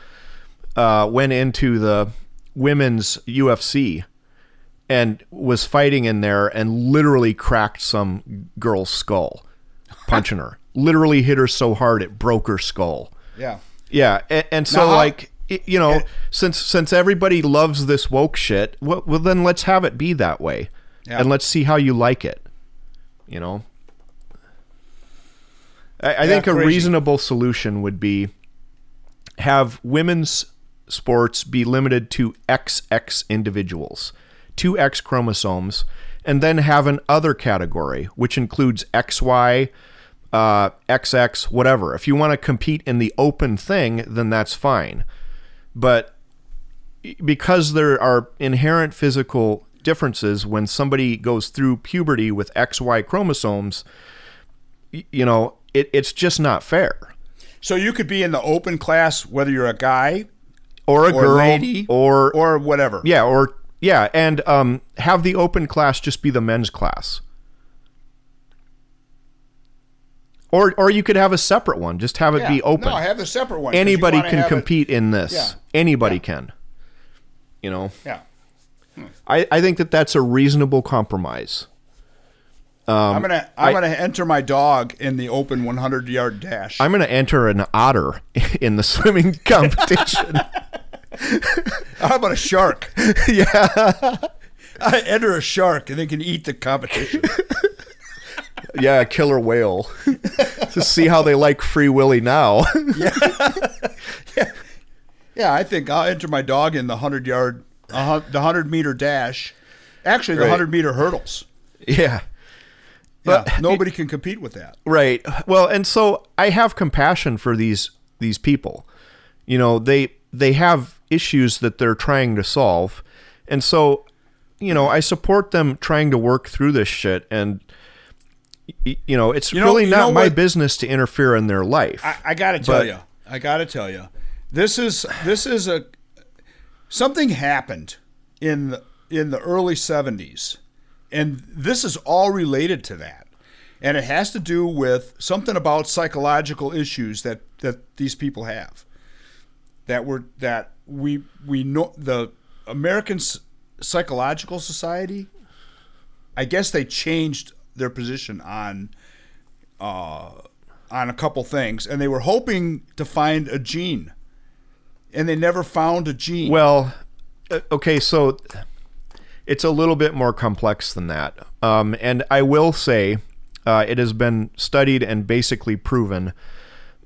uh, went into the women's UFC and was fighting in there and literally cracked some girl's skull, punching her. Literally hit her so hard it broke her skull. Yeah. Yeah, and, and so Now, like you know, since since everybody loves this woke shit, well, well then let's have it be that way, Yeah. and let's see how you like it. You know, I, I Yeah, think a crazy. reasonable solution would be have women's sports be limited to XX individuals, two X chromosomes, and then have an other category which includes XY, uh, XX, whatever. If you want to compete in the open thing, then that's fine. But because there are inherent physical differences when somebody goes through puberty with XY chromosomes, you know, it, it's just not fair. So you could be in the open class whether you're a guy Or a or girl, lady or or whatever. yeah, or yeah, and um, have the open class just be the men's class. Or, or you could have a separate one. Just have it Yeah. be open. No, have the separate one. Anybody can have it- compete in this. Yeah. Anybody Yeah. can. You know, Yeah. I, I think that that's a reasonable compromise. I'm um, gonna I'm I- gonna enter my dog in the open 100 yard dash. I'm going to enter an otter in the swimming competition. How about a shark? yeah, I enter a shark and they can eat the competition. yeah, a killer whale. to see how they like Free Willy now. yeah. yeah. Yeah, I think I'll enter my dog in the 100 yard, uh, the 100 meter dash. Actually, the Right. 100 meter hurdles. yeah. Yeah, But- nobody can compete with that. Right. Well, and so I have compassion for these these people. You know, they they have issues that they're trying to solve. And so, you know, I support them trying to work through this shit and you know, it's You know- really not my what- buiss to interfere in their life. I, I got to tell But- you, I got to tell you, this is this is a something happened in the, in the early '70s, and this is all related to that, and it has to do with something about psychological issues that that these people have. That were that we we know the American Psychological Society. I guess they changed their position on uh, on a couple things, and they were hoping to find a gene, and they never found a gene. Well, uh, okay, so it's a little bit more complex than that. Um, and I will say uh, it has been studied and basically proven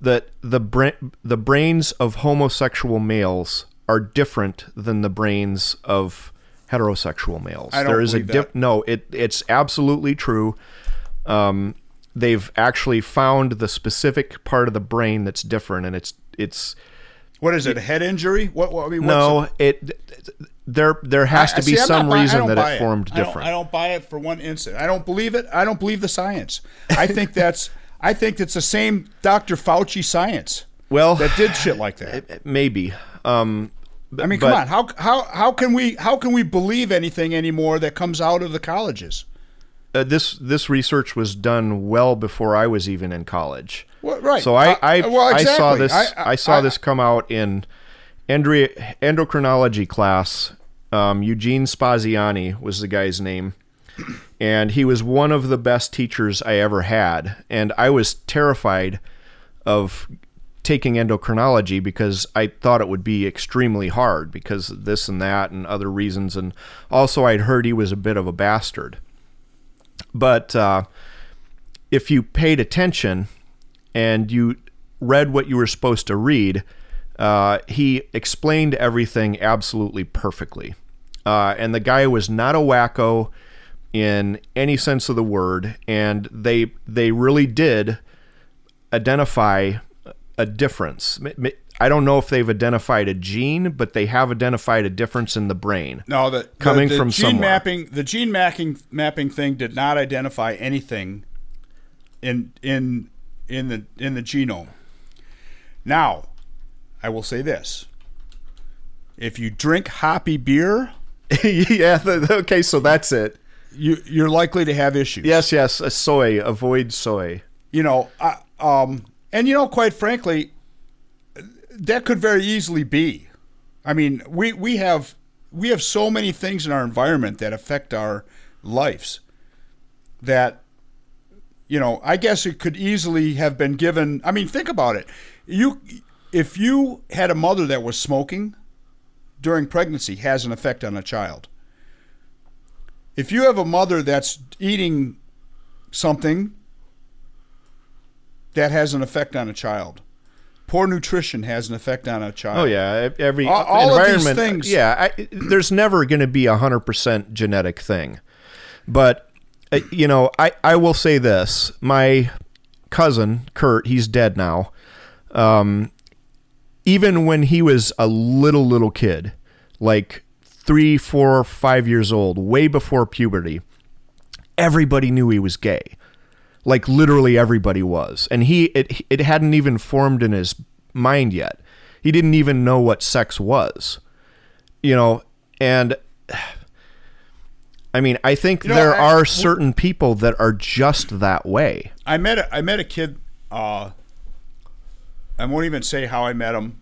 that the bra- the brains of homosexual males are different than the brains of heterosexual males. I don't there is a dif- that. no, it it's absolutely true. Um, they've actually found the specific part of the brain that's different, and it's it's What is it? A head injury? What? what I mean, no, it there there has I- to be see, some buy- reason that buy it formed I don't- different. I don't, buy it for one instant. I don't believe it. I don't believe the science. I think that's. I think it's the same Dr. Fauci science well, that did shit like that. maybe. Um, I mean, but- come on. How how how can we how can we believe anything anymore that comes out of the colleges? Uh, this this research was done well before I was even in college. Well, right. So I Uh, I, well, I saw this I, I- I- saw this come out in endri- endocrinology class. Um, Eugene Spaziani was the guy's name, and he was one of the best teachers I ever had. And I was terrified of taking endocrinology because I thought it would be extremely hard because of this and that and other reasons. And also, I'd heard he was a bit of a bastard. But uh, if you paid attention and you read what you were supposed to read, uh, he explained everything absolutely perfectly. Uh, and the guy was not a wacko in any sense of the word, and they they really did identify a difference. I don't know if they've identified a gene, but they have identified a difference in the brain. No, the coming the, the from gene somewhere. mapping. The gene mapping mapping thing did not identify anything in in in the in the genome. Now, I will say this: if you drink hoppy beer, yeah. okay, so that's it. you you're likely to have issues. Yes, yes. A soy. Avoid soy. you know, I, um, and you know, quite frankly, that could very easily be. I mean, we we have we have so many things in our environment that affect our lives that you know, I guess it could easily have been given. I mean, think about it. You if you had a mother that was smoking during pregnancy has an effect on a child. If you have a mother that's eating something that has an effect on a child. Poor nutrition has an effect on a child. Oh yeah, every All- all of these environment. things- Yeah, I, there's never going to be a hundred percent genetic thing, but uh, you know, I I will say this: my cousin Kurt, he's dead now. Um, even when he was a little little kid, like three, four, five years old, way before puberty, everybody knew he was gay like literally everybody was and he it, it hadn't even formed in his mind yet he didn't even know what sex was you know and i mean i think know, there I- are certain people that are just that way I met a, I met a kid. Uh, I won't even say how I met him,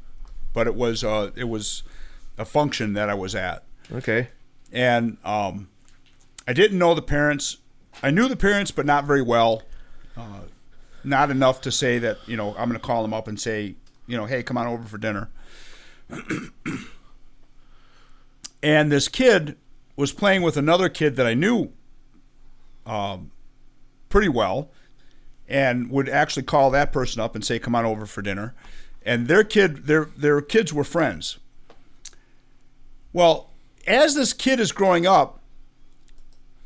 but it was uh, it was a function that I was at, okay and um, I didn't know the parents. I knew the parents, but not very well. Uh, not enough to say that you know I'm going to call them up and say you know hey come on over for dinner. and this kid was playing with another kid that I knew um, pretty well and would actually call that person up and say, "Come on over for dinner." And their kid, their their kids were friends. Well, as this kid is growing up,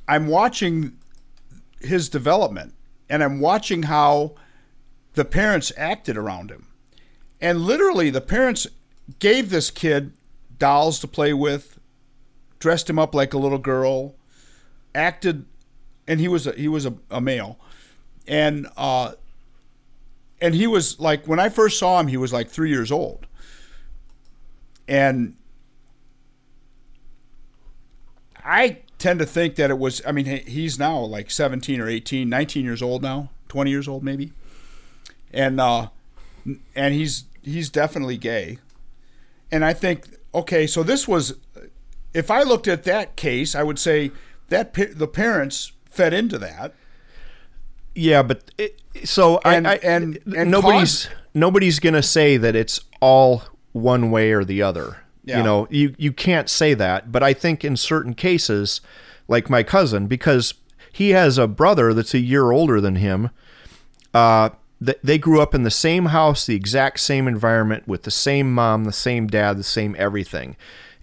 I'm watching his development, and I'm watching how the parents acted around him. And literally, the parents gave this kid dolls to play with, dressed him up like a little girl, acted, and he was a, he was a, a male, and uh, and he was like when I first saw him, he was like three years old, and I tend to think that it was. I mean, he's now like 17 or 18, 19 years old now, 20 years old maybe, and uh, and he's he's definitely gay, and I think okay, so this was. If I looked at that case, I would say that the parents fed into that. yeah but it, so And- I, I and- and nobody's nobody's gonna say that it's all one way or the other Yeah. you know you you can't say that but i think in certain cases like my cousin because he has a brother that's a year older than him uh th- they grew up in the same house the exact same environment with the same mom the same dad the same everything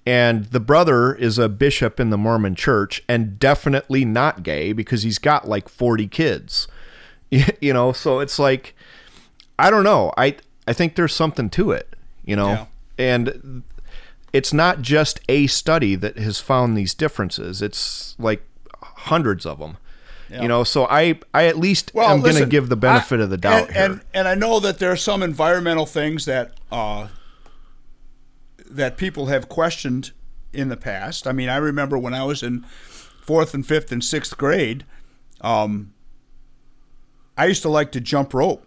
and the brother is a bishop in the mormon church and definitely not gay because he's got like 40 kids you know so it's like i don't know i i think there's something to it you know Yeah. and it's not just a study that has found these differences. It's like hundreds of them. Yeah. You know, so I I at least Well, am going to give the benefit I- of the doubt and, here. And, and I know that there are some environmental things that uh, that people have questioned in the past. I mean, I remember when I was in fourth and fifth and sixth grade, um, I used to like to jump rope.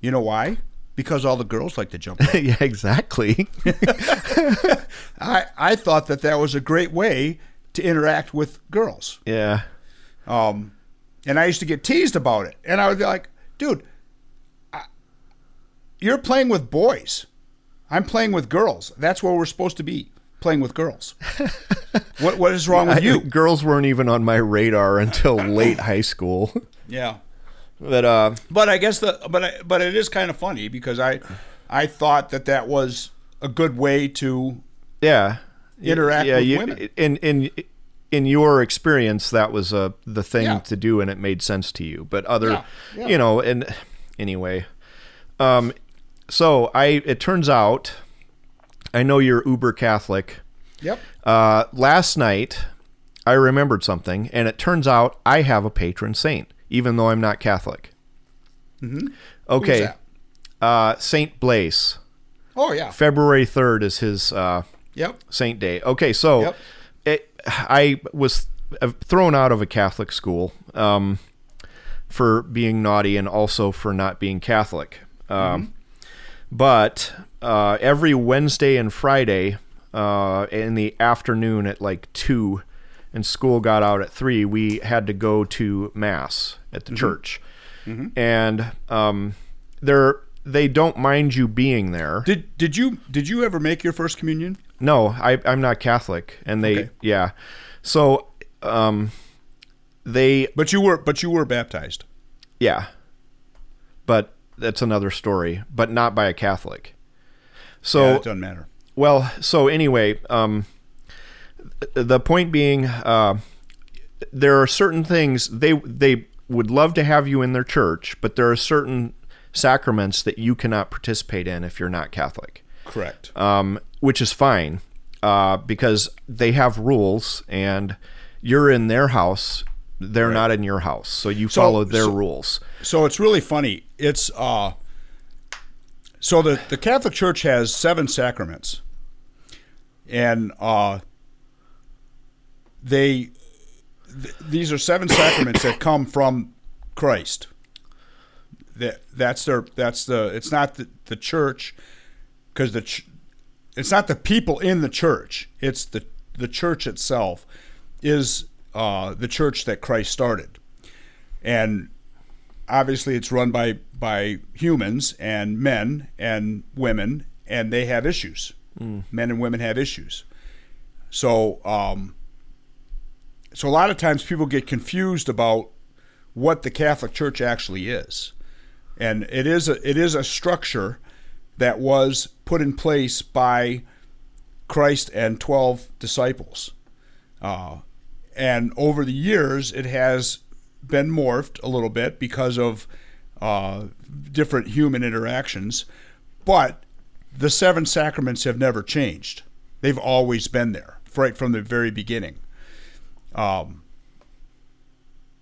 You know why? Because all the girls like to jump yeah, exactly. I, I thought that that was a great way to interact with girls. yeah. Um, and I used to get teased about it. And I would be like, dude, I, you're playing with boys. I'm playing with girls. That's where we're supposed to be, playing with girls. what What is wrong with I- you? girls weren't even on my radar until late high school. Yeah. But uh But I guess the but I, but it is kind of funny because I I thought that that was a good way to yeah, Interact yeah, with you, women. In in in your experience, that was uh, the thing Yeah. to do, and it made sense to you. But other, Yeah, yeah. you know, and anyway, um, so I it turns out, I know you're uber Catholic. Yep. Uh, last night, I remembered something, and it turns out I have a patron saint, even though I'm not Catholic. Mm-hmm. Okay, uh, Saint Blaise. Oh yeah. February third is his uh, Yep. Saint Day. Okay, so Yep. it, I was thrown out of a Catholic school um, for being naughty and also for not being Catholic. Um, But uh, every Wednesday and Friday uh, in the afternoon at like two, and school got out at three, we had to go to mass at the church, and um, they're they don't mind you being there. Did Did you Did you ever make your first communion? No, I, I'm not Catholic, and they, Okay. yeah. So, um, they, But you were But you were baptized. yeah. But that's another story, but not by a Catholic. So, yeah, it doesn't matter. well, so anyway, um, the point being, uh, there are certain things they they would love to have you in their church, but there are certain sacraments that you cannot participate in if you're not Catholic. Correct. um, which is fine uh, because they have rules and you're in their house they're not in your house so you So- follow their so- rules So it's really funny. It's uh so the the Catholic Church has seven sacraments. And uh they th- these are seven sacraments that come from Christ. That that's their that's the it's not the, the church cuz the ch- it's not the people in the church. It's the the church itself is uh the church that Christ started. And obviously it's run by by humans and men and women and they have issues men and women have issues so um so a lot of times people get confused about what the catholic church actually is. And it is a it is a structure that was put in place by christ and 12 disciples. Uh, and over the years it has been morphed a little bit because of uh, different human interactions. But the seven sacraments have never changed. They've always been there right from the very beginning um,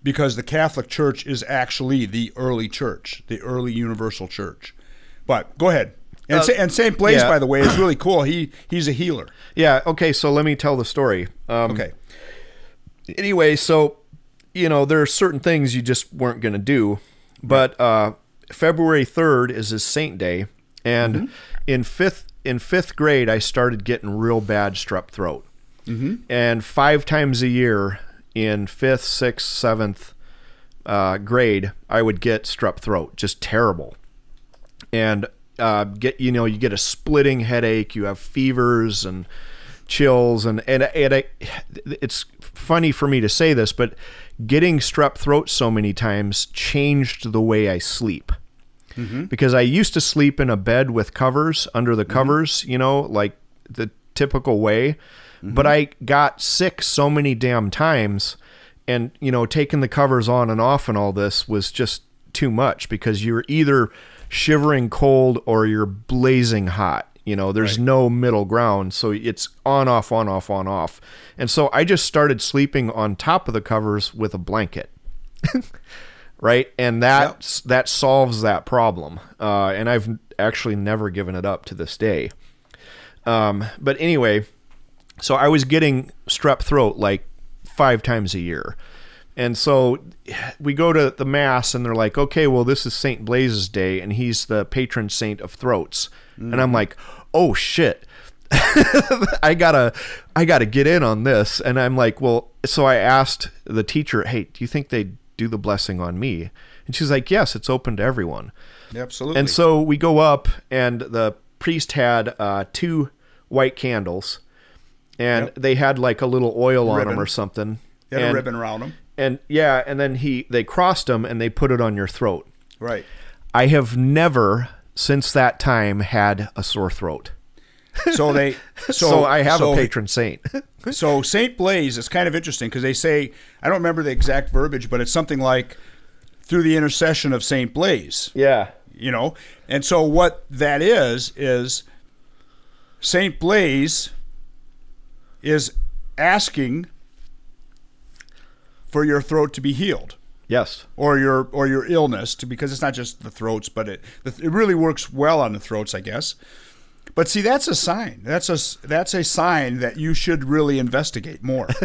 because the catholic church is actually the early church the early universal church but go ahead and, Uh, Sa- and Saint Blaise, yeah. by the way, is really cool. He he's a healer. yeah okay so let me tell the story um, Okay, anyway so you know there are certain things you just weren't going to do but uh, february 3rd is his saint day and in fifth in fifth grade i started getting real bad strep throat and five times a year in fifth sixth seventh uh, grade i would get strep throat just terrible. And uh, get you know you get a splitting headache you have fevers and chills and and, and I, it's funny for me to say this but getting strep throat so many times changed the way I sleep. Because I used to sleep in a bed with covers under the covers you know like the typical way but I got sick so many damn times and you know taking the covers on and off and all this was just too much because you're either shivering cold or you're blazing hot You know, there's Right. no middle ground, so it's on off on off on off. And so I just started sleeping on top of the covers with a blanket. right? And that that solves that problem. Uh, and I've actually never given it up to this day. Um, but anyway, so I was getting strep throat like five times a year. And so we go to the mass and they're like, okay, well, this is St. Blaise's day and he's the patron saint of throats. And I'm like, oh shit. I gotta I gotta get in on this. And I'm like, well, so I asked the teacher, hey, do you think they'd do the blessing on me? And she's like, yes, it's open to everyone. Absolutely. And so we go up, and the priest had uh, two white candles, and Yep. they had like a little oil on them or something. They had and, a ribbon around them. And yeah, and then he they crossed them and they put it on your throat. Right. I have never since that time had a sore throat. So they. So, So, I have so- a patron saint. So Saint Blaise is kind of interesting because they say I don't remember the exact verbiage, but it's something like through the intercession of Saint Blaise. yeah. You know, and so what that is is Saint Blaise is asking for your throat to be healed. Yes. or your or your illness to because it's not just the throats but it it really works well on the throats I guess but see that's a sign that's a that's a sign that you should really investigate more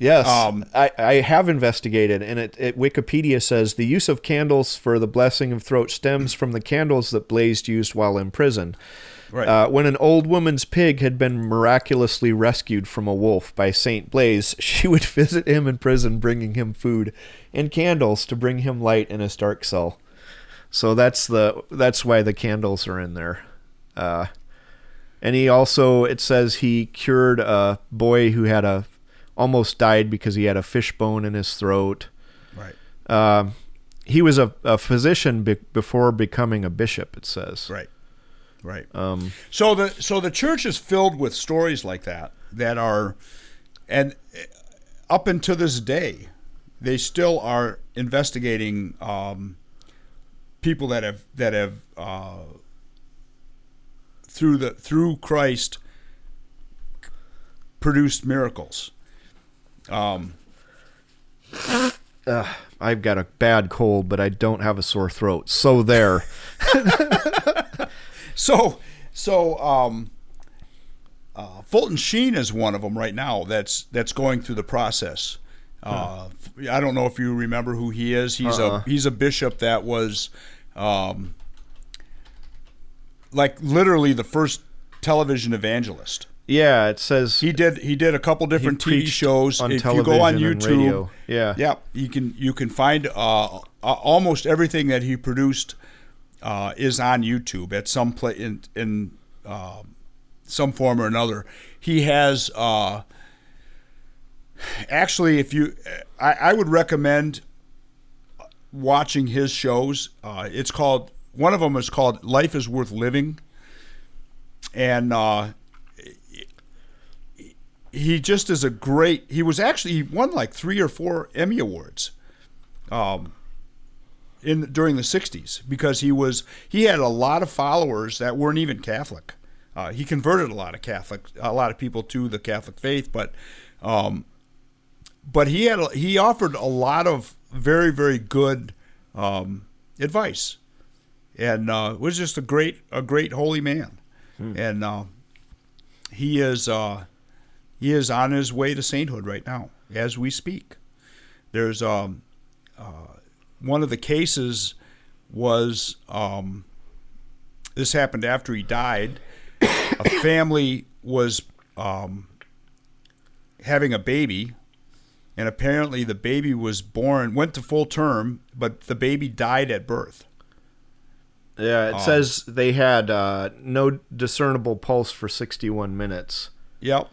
Yes, Um, I, I have investigated, and it, it Wikipedia says the use of candles for the blessing of throat stems from the candles that Blaise used while in prison. Right. Uh, when an old woman's pig had been miraculously rescued from a wolf by Saint Blaise, she would visit him in prison, bringing him food and candles to bring him light in his dark cell. So that's the that's why the candles are in there. Uh, and he also it says he cured a boy who had a almost died because he had a fish bone in his throat. right Um, he was a, a physician be- before becoming a bishop. It says. right right Um, so the so the church is filled with stories like that that are and up until this day they still are investigating um, people that have that have uh, through the through Christ produced miracles. Um, uh, I've got a bad cold, but I don't have a sore throat. So there. so so um, uh, Fulton Sheen is one of them right now. That's that's going through the process. Uh, I don't know if you remember who he is. He's Uh-uh. a he's a bishop that was, um, like literally the first television evangelist. Yeah, it says He did he did a couple different TV shows. on if you go on YouTube. Yeah. yeah, you can you can find uh, uh, almost everything that he produced uh, is on YouTube at some play in in uh, some form or another. He has uh, actually, if you, I, I would recommend watching his shows. Uh, it's called one of them is called Life is Worth Living, and uh, he just is a great. He was actually he won like three or four Emmy awards, um, in during the '60s because he was he had a lot of followers that weren't even Catholic. Uh, he converted a lot of Catholic, a lot of people to the Catholic faith, but, um, but he had a, he offered a lot of very very good um, advice, and uh, was just a great a great holy man, and uh, he is. Uh, he is on his way to sainthood right now as we speak. There's um, uh, one of the cases was um, this happened after he died. a family was um, having a baby, and apparently the baby was born went to full term, but the baby died at birth. Yeah, it Um, says they had uh, no discernible pulse for 61 minutes. Yep.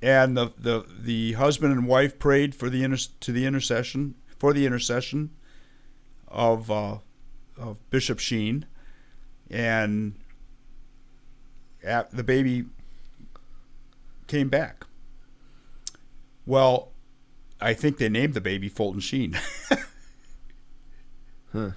And the, the, the husband and wife prayed for the inter, to the intercession for the intercession of uh, of Bishop Sheen, and at, the baby came back. Well, I think they named the baby Fulton Sheen. Huh.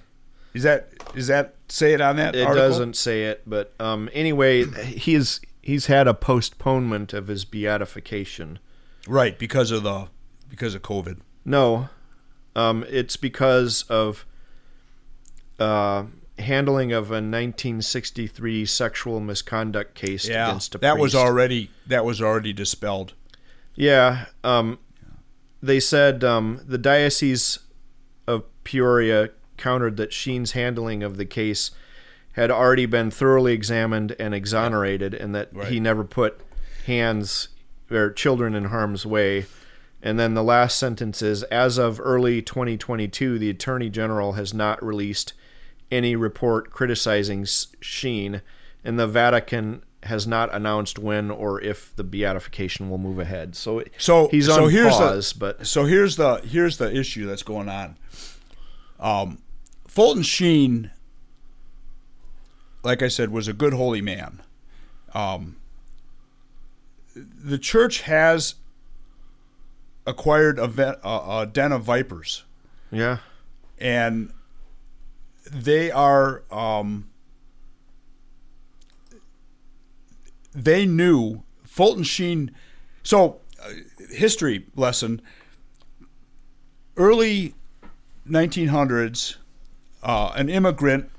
Is that is that say it on that? It article? doesn't say it, but um, anyway, he's he's had a postponement of his beatification. Right because of the because of COVID. No, um, it's because of uh, handling of a 1963 sexual misconduct case Yeah, against a that was already that was already dispelled. Yeah, um, they said um, the diocese of Peoria countered that Sheen's handling of the case had already been thoroughly examined and exonerated, and that Right. he never put hands or children in harm's way. And then the last sentence is As of early 2022, the Attorney General has not released any report criticizing Sheen, and the Vatican has not announced when or if the beatification will move ahead. So, So he's so on here's pause, the, but so here's the here's the issue that's going on. Um, Fulton Sheen, like I said, was a good holy man. Um, the church has acquired a, ve- a, a den of vipers, yeah, and they are um, they knew Fulton Sheen. So, uh, history lesson. Early 1900s, uh, an immigrant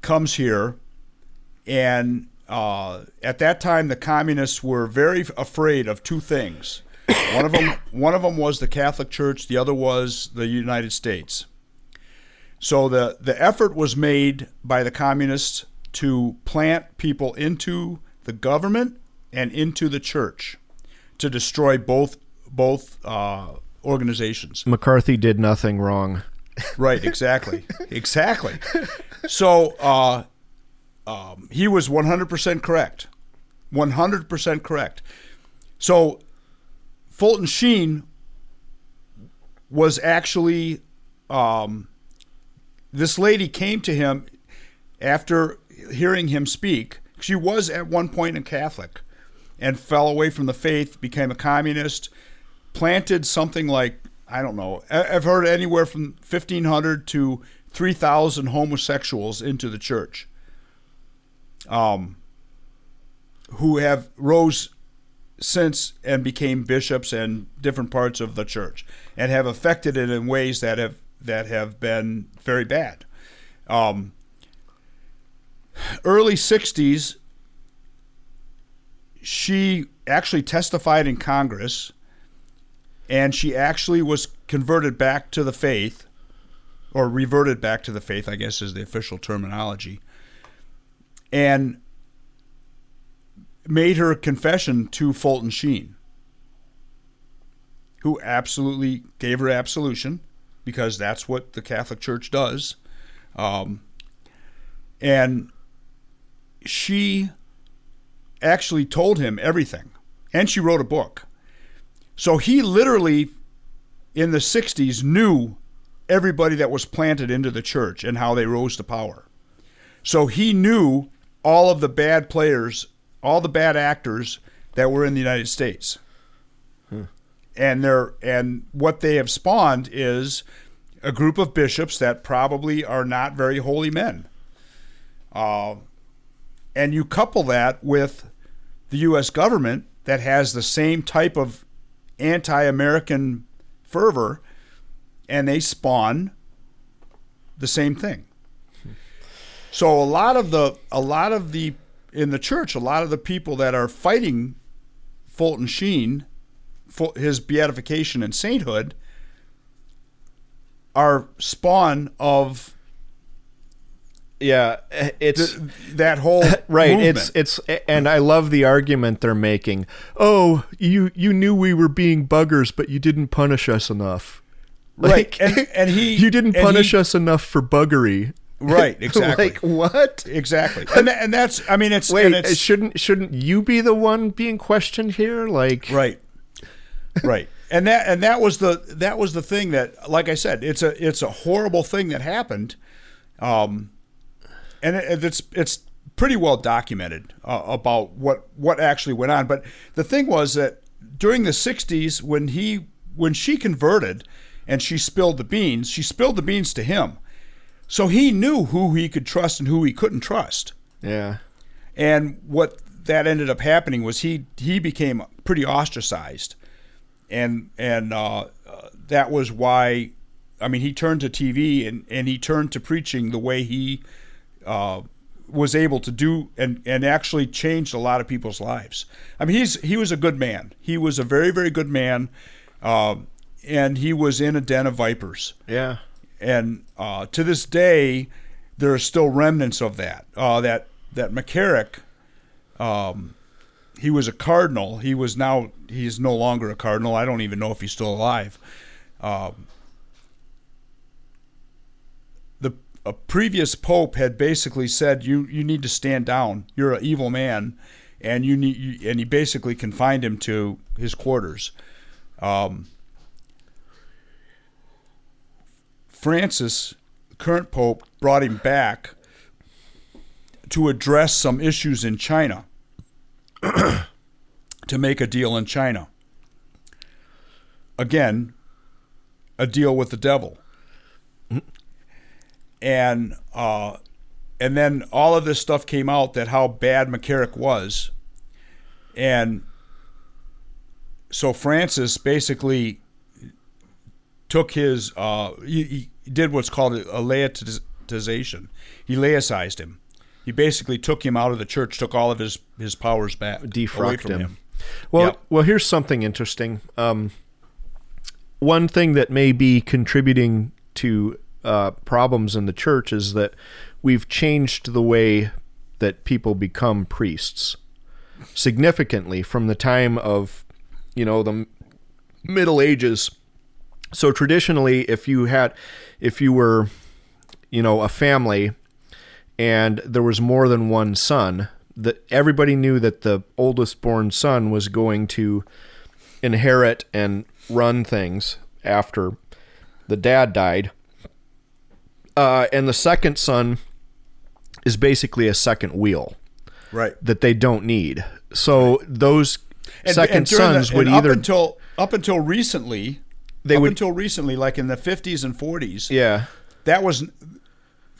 comes here, and uh, at that time, the communists were very afraid of two things. One of them, one of them was the Catholic Church. The other was the United States. So the the effort was made by the communists to plant people into the government and into the church to destroy both both uh, organizations. McCarthy did nothing wrong. Right, exactly, exactly. So uh, um, he was 100% correct, 100% correct. So Fulton Sheen was actually um, this lady came to him after hearing him speak. She was at one point a Catholic and fell away from the faith, became a communist, planted something like I don't know. I've heard anywhere from 1,500 to 3,000 homosexuals into the church, um, who have rose since and became bishops and different parts of the church, and have affected it in ways that have that have been very bad. Um, early 60s, she actually testified in Congress and she actually was converted back to the faith or reverted back to the faith, I guess is the official terminology. And made her confession to Fulton Sheen, who absolutely gave her absolution because that's what the Catholic Church does. Um, and she actually told him everything, and she wrote a book. So he literally, in the 60s, knew everybody that was planted into the church and how they rose to power. So he knew all of the bad players, all the bad actors that were in the United States. And they're, and what they have spawned is a group of bishops that probably are not very holy men. Uh, and you couple that with the U.S. government that has the same type of anti-American fervor, and they spawn the same thing. So a lot of the a lot of the in the church, a lot of the people that are fighting Fulton Sheen, his beatification and sainthood, are spawn of Yeah, it's th- that whole right. movement. It's it's and I love the argument they're making. Oh, you you knew we were being buggers, but you didn't punish us enough. right, and, and he you didn't punish he- us enough for buggery. right exactly like what? exactly and, and that's I mean it's Wait, and it's, shouldn't shouldn't you be the one being questioned here? Like Right. Right. And that and that was the that was the thing that like I said, it's a it's a horrible thing that happened. Um and it, it's it's pretty well documented uh, about what what actually went on, but the thing was that during the 60s when he when she converted and she spilled the beans, she spilled the beans to him. So he knew who he could trust and who he couldn't trust. Yeah. And what that ended up happening was he he became pretty ostracized, and and uh, uh, that was why. I mean, he turned to TV and, and he turned to preaching the way he uh, was able to do and, and actually changed a lot of people's lives. I mean, he's he was a good man. He was a very very good man, uh, and he was in a den of vipers. Yeah. And uh, to this day, there are still remnants of that. Uh, that that McCarrick, um, he was a cardinal. He was now he's no longer a cardinal. I don't even know if he's still alive. Um, the a previous pope had basically said you you need to stand down. You're an evil man, and you need you, and he basically confined him to his quarters. Um, Francis, current pope, brought him back to address some issues in China, to make a deal in China. Again, a deal with the devil. And uh, and then all of this stuff came out that how bad McCarrick was, and so Francis basically took his uh, he, he did what's called a laicization. He laicized him. He basically took him out of the church, took all of his his powers back, Defrocked from him. him. Well, Yep. well, here's something interesting. Um, one thing that may be contributing to uh, problems in the church is that we've changed the way that people become priests significantly from the time of, you know, the Middle Ages. So traditionally, if you had, if you were, you know, a family and there was more than one son, that everybody knew that the oldest born son was going to inherit and run things after the dad died. Uh, and the second son is basically a second wheel Right. that they don't need. So those And- second and during the- sons would either up until up until recently. They up would- until recently, like in the fifties and forties, yeah that was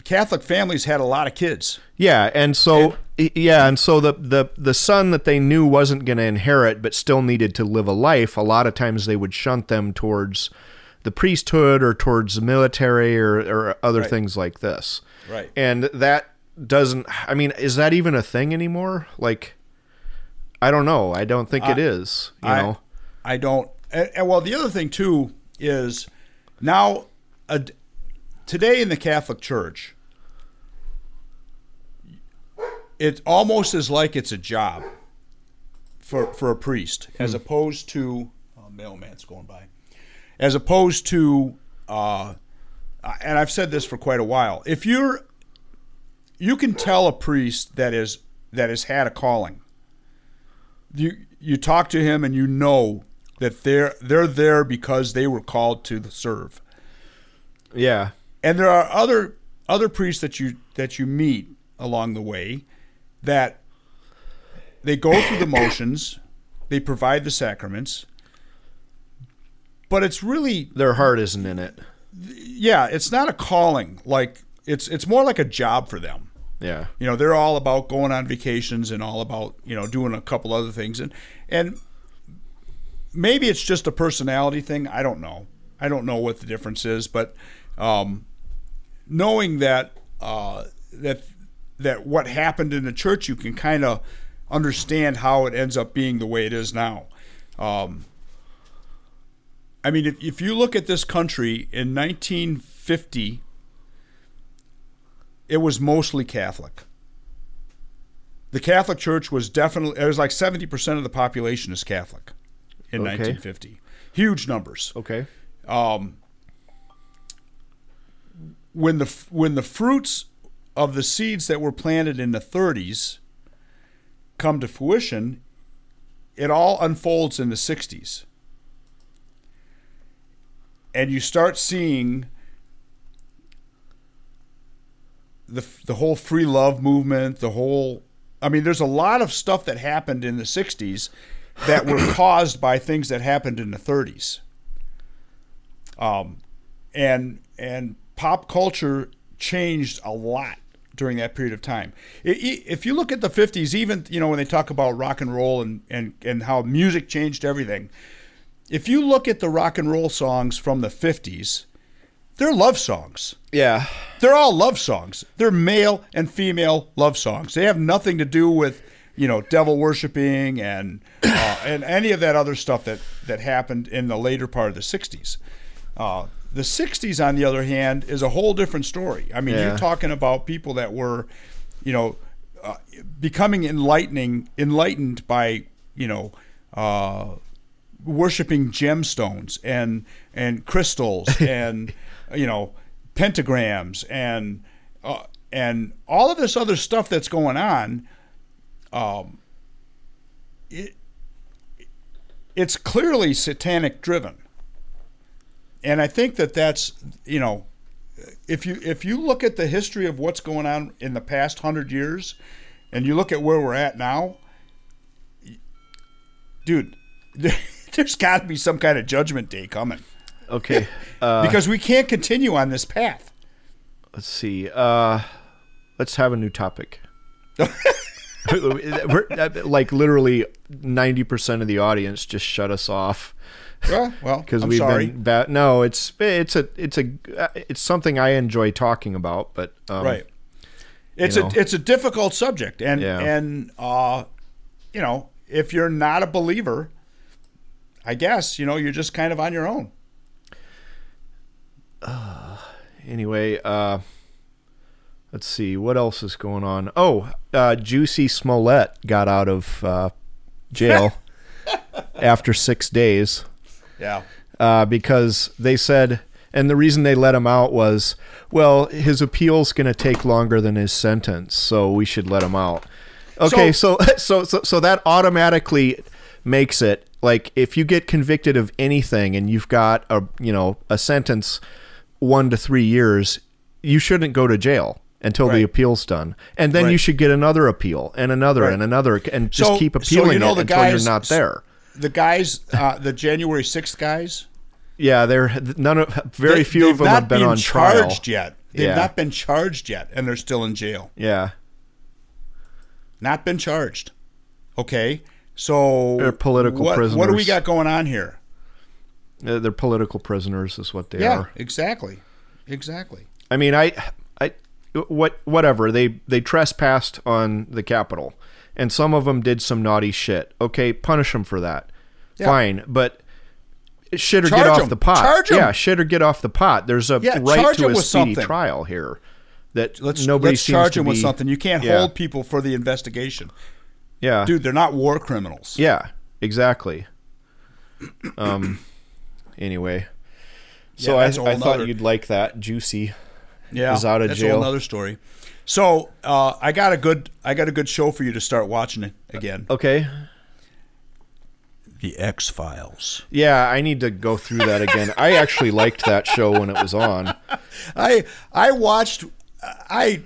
Catholic families had a lot of kids. Yeah, and so yeah, and so the the the son that they knew wasn't going to inherit, but still needed to live a life. A lot of times they would shunt them towards the priesthood or towards the military or, or other Right. things like this. Right. And that doesn't. I mean, is that even a thing anymore? Like, I don't know. I don't think it is. You I, know. I don't. And, and well, the other thing too is now, a, today in the Catholic Church, it almost is like it's a job for for a priest, as opposed to oh, mailman's going by, as opposed to. Uh, and I've said this for quite a while. If you're, you can tell a priest that is that has had a calling you you talk to him and you know that they're they're there because they were called to serve. Yeah. And there are other other priests that you that you meet along the way that they go through the motions, they provide the sacraments, but it's really Their heart isn't in it. yeah, it's not a calling like it's it's more like a job for them. Yeah. You know, they're all about going on vacations and all about, you know, doing a couple other things and and maybe it's just a personality thing, I don't know. I don't know what the difference is, but um, knowing that uh, that that what happened in the church, you can kind of understand how it ends up being the way it is now. Um, I mean, if, if you look at this country in 1950, it was mostly Catholic. The Catholic Church was definitely, it was like 70% of the population is Catholic in Okay. 1950. Huge numbers. Okay. Um, when the when the fruits of the seeds that were planted in the 30s come to fruition, it all unfolds in the 60s. And you start seeing the the whole free love movement, the whole I mean there's a lot of stuff that happened in the 60s that were caused by things that happened in the 30s. Um, and and pop culture changed a lot during that period of time. If you look at the 50s, even you know when they talk about rock and roll and, and, and how music changed everything, if you look at the rock and roll songs from the 50s, they're love songs. Yeah. They're all love songs. They're male and female love songs. They have nothing to do with you know devil worshiping and uh, and any of that other stuff that that happened in the later part of the 60s. Uh, the 60s, on the other hand, is a whole different story. I mean, Yeah. you're talking about people that were, you know, uh, becoming enlightening, enlightened by, you know, uh, worshiping gemstones and and crystals and you know pentagrams and uh, and all of this other stuff that's going on. Um, it it's clearly satanic driven, and I think that that's you know if you if you look at the history of what's going on in the past hundred years, and you look at where we're at now, dude, there's got to be some kind of judgment day coming Okay. Uh, because we can't continue on this path. let's see. Uh, let's have a new topic. We're, uh, like literally ninety percent of the audience just shut us off Well, well, because we've sorry. been bad. No, it's it's a it's a it's something I enjoy talking about, but um, right. It's a know. it's a difficult subject, and Yeah. and uh, you know, if you're not a believer, I guess you know you're just kind of on your own. Anyway, uh, let's see what else is going on. Oh, uh, Jussie Smollett got out of uh, jail after six days. Yeah. uh, because they said, and the reason they let him out was, well, his appeal's going to take longer than his sentence, so we should let him out. Okay, so so so, so that automatically makes it like if you get convicted of anything and you've got a you know a sentence one to three years, you shouldn't go to jail until the appeal's done, and then you should get another appeal and another Right. and another, and just So- keep so appealing you know it until you're not there. The guys, uh, the January sixth guys, Yeah, they're none of very they- few of them have been been on trial. charged yet. They've Yeah. not been charged yet, and they're still in jail. Yeah, Not been charged. Okay, so They're political what, What do we got going on here? Uh, they're political prisoners, is what they yeah, are. exactly, exactly. I mean, I, I, what, whatever. They they trespassed on the Capitol, and some of them did some naughty shit. Okay, punish them for that. Yeah. Fine, but shit or Charge get off 'em. the pot. Charge 'em. Yeah, shit or get off the pot. There's a Yeah, right to a speedy something. trial here. That Let's nobody let's seems charge to them with be- something. You can't Yeah. hold people for the investigation, Yeah, dude. They're not war criminals. Yeah, exactly. Um. Anyway, so I, that's a whole I thought nother- you'd like that juicy. yeah, is out of that's jail. another story. So uh, I got a good I got a good show for you to start watching it again. Okay. The X Files. Yeah, I need to go through that again. I actually liked that show when it was on. I I watched I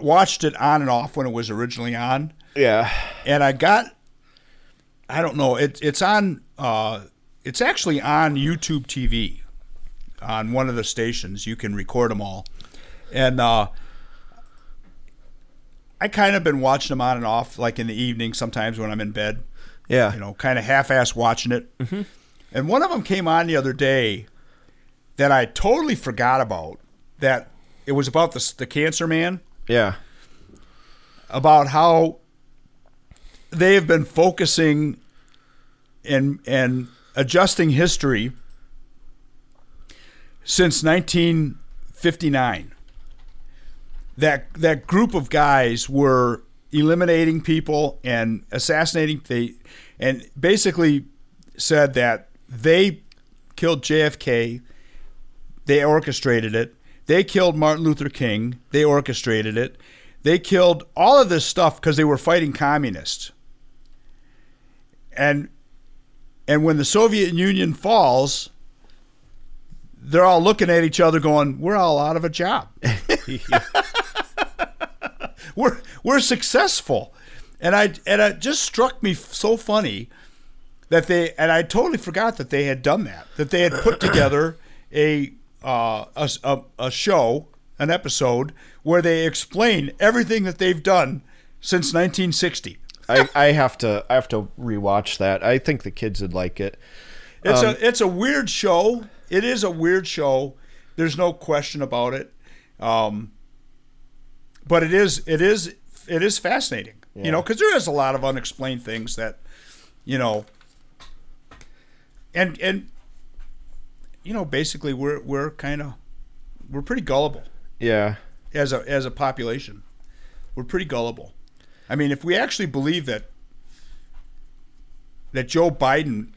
watched it on and off when it was originally on, Yeah. and I got I don't know it, it's on uh, it's actually on YouTube TV on one of the stations. You can record them all, and uh, I kind of been watching them on and off, like in the evening sometimes when I'm in bed. Yeah. you know, kind of half-ass watching it. Mm-hmm. And one of them came on the other day that I totally forgot about. That it was about the the cancer man, Yeah. about how they have been focusing and and adjusting history since 1959. That that group of guys were eliminating people and assassinating they and basically said that they killed JFK, they orchestrated it. They killed Martin Luther King, they orchestrated it. They killed all of this stuff because they were fighting communists. And and when the Soviet Union falls, they're all looking at each other going, "We're all out of a job." we're we're successful, and I and it just struck me so funny that they and I totally forgot that they had done that. That they had put together a uh, a, a, a show an episode where they explain everything that they've done since 1960. I, I have to I have to rewatch that. I think the kids would like it. It's Um, a it's a weird show. It is a weird show. There's no question about it. Um, but it is it is it is fascinating. You know, because there is a lot of unexplained things that, you know, and and you know, basically we're we're kind of we're pretty gullible Yeah. as a as a population. We're pretty gullible. I mean, if we actually believe that that Joe Biden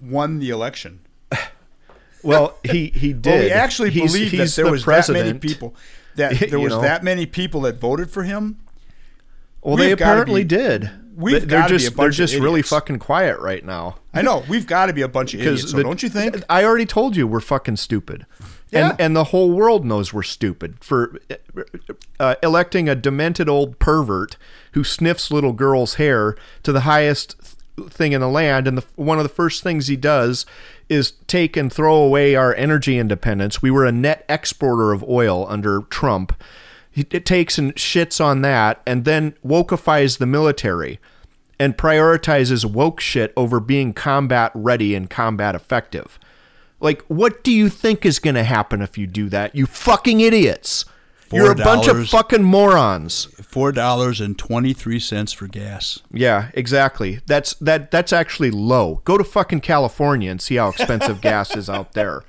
won the election, Well, he he did. well, we actually He's- believe that he's there the was that many president. people that there was know. that many people that voted for him. Well, they We've gotta apparently be- did. we've They- they're just they're just really fucking quiet right now. I know we've got to be a bunch of idiots, so the- don't you think? I already told you we're fucking stupid. Yeah. And and the whole world knows we're stupid for uh, electing a demented old pervert who sniffs little girls' hair to the highest thing in the land and the, one of the first things he does is take and throw away our energy independence. We were a net exporter of oil under Trump. He it takes and shits on that and then wokeifies the military and prioritizes woke shit over being combat ready and combat effective. Like, what do you think is going to happen if you do that? You fucking idiots. You're a bunch of fucking morons. Four dollars and twenty three cents for gas. Yeah, exactly. That's that. That's actually low. Go to fucking California and see how expensive gas is out there.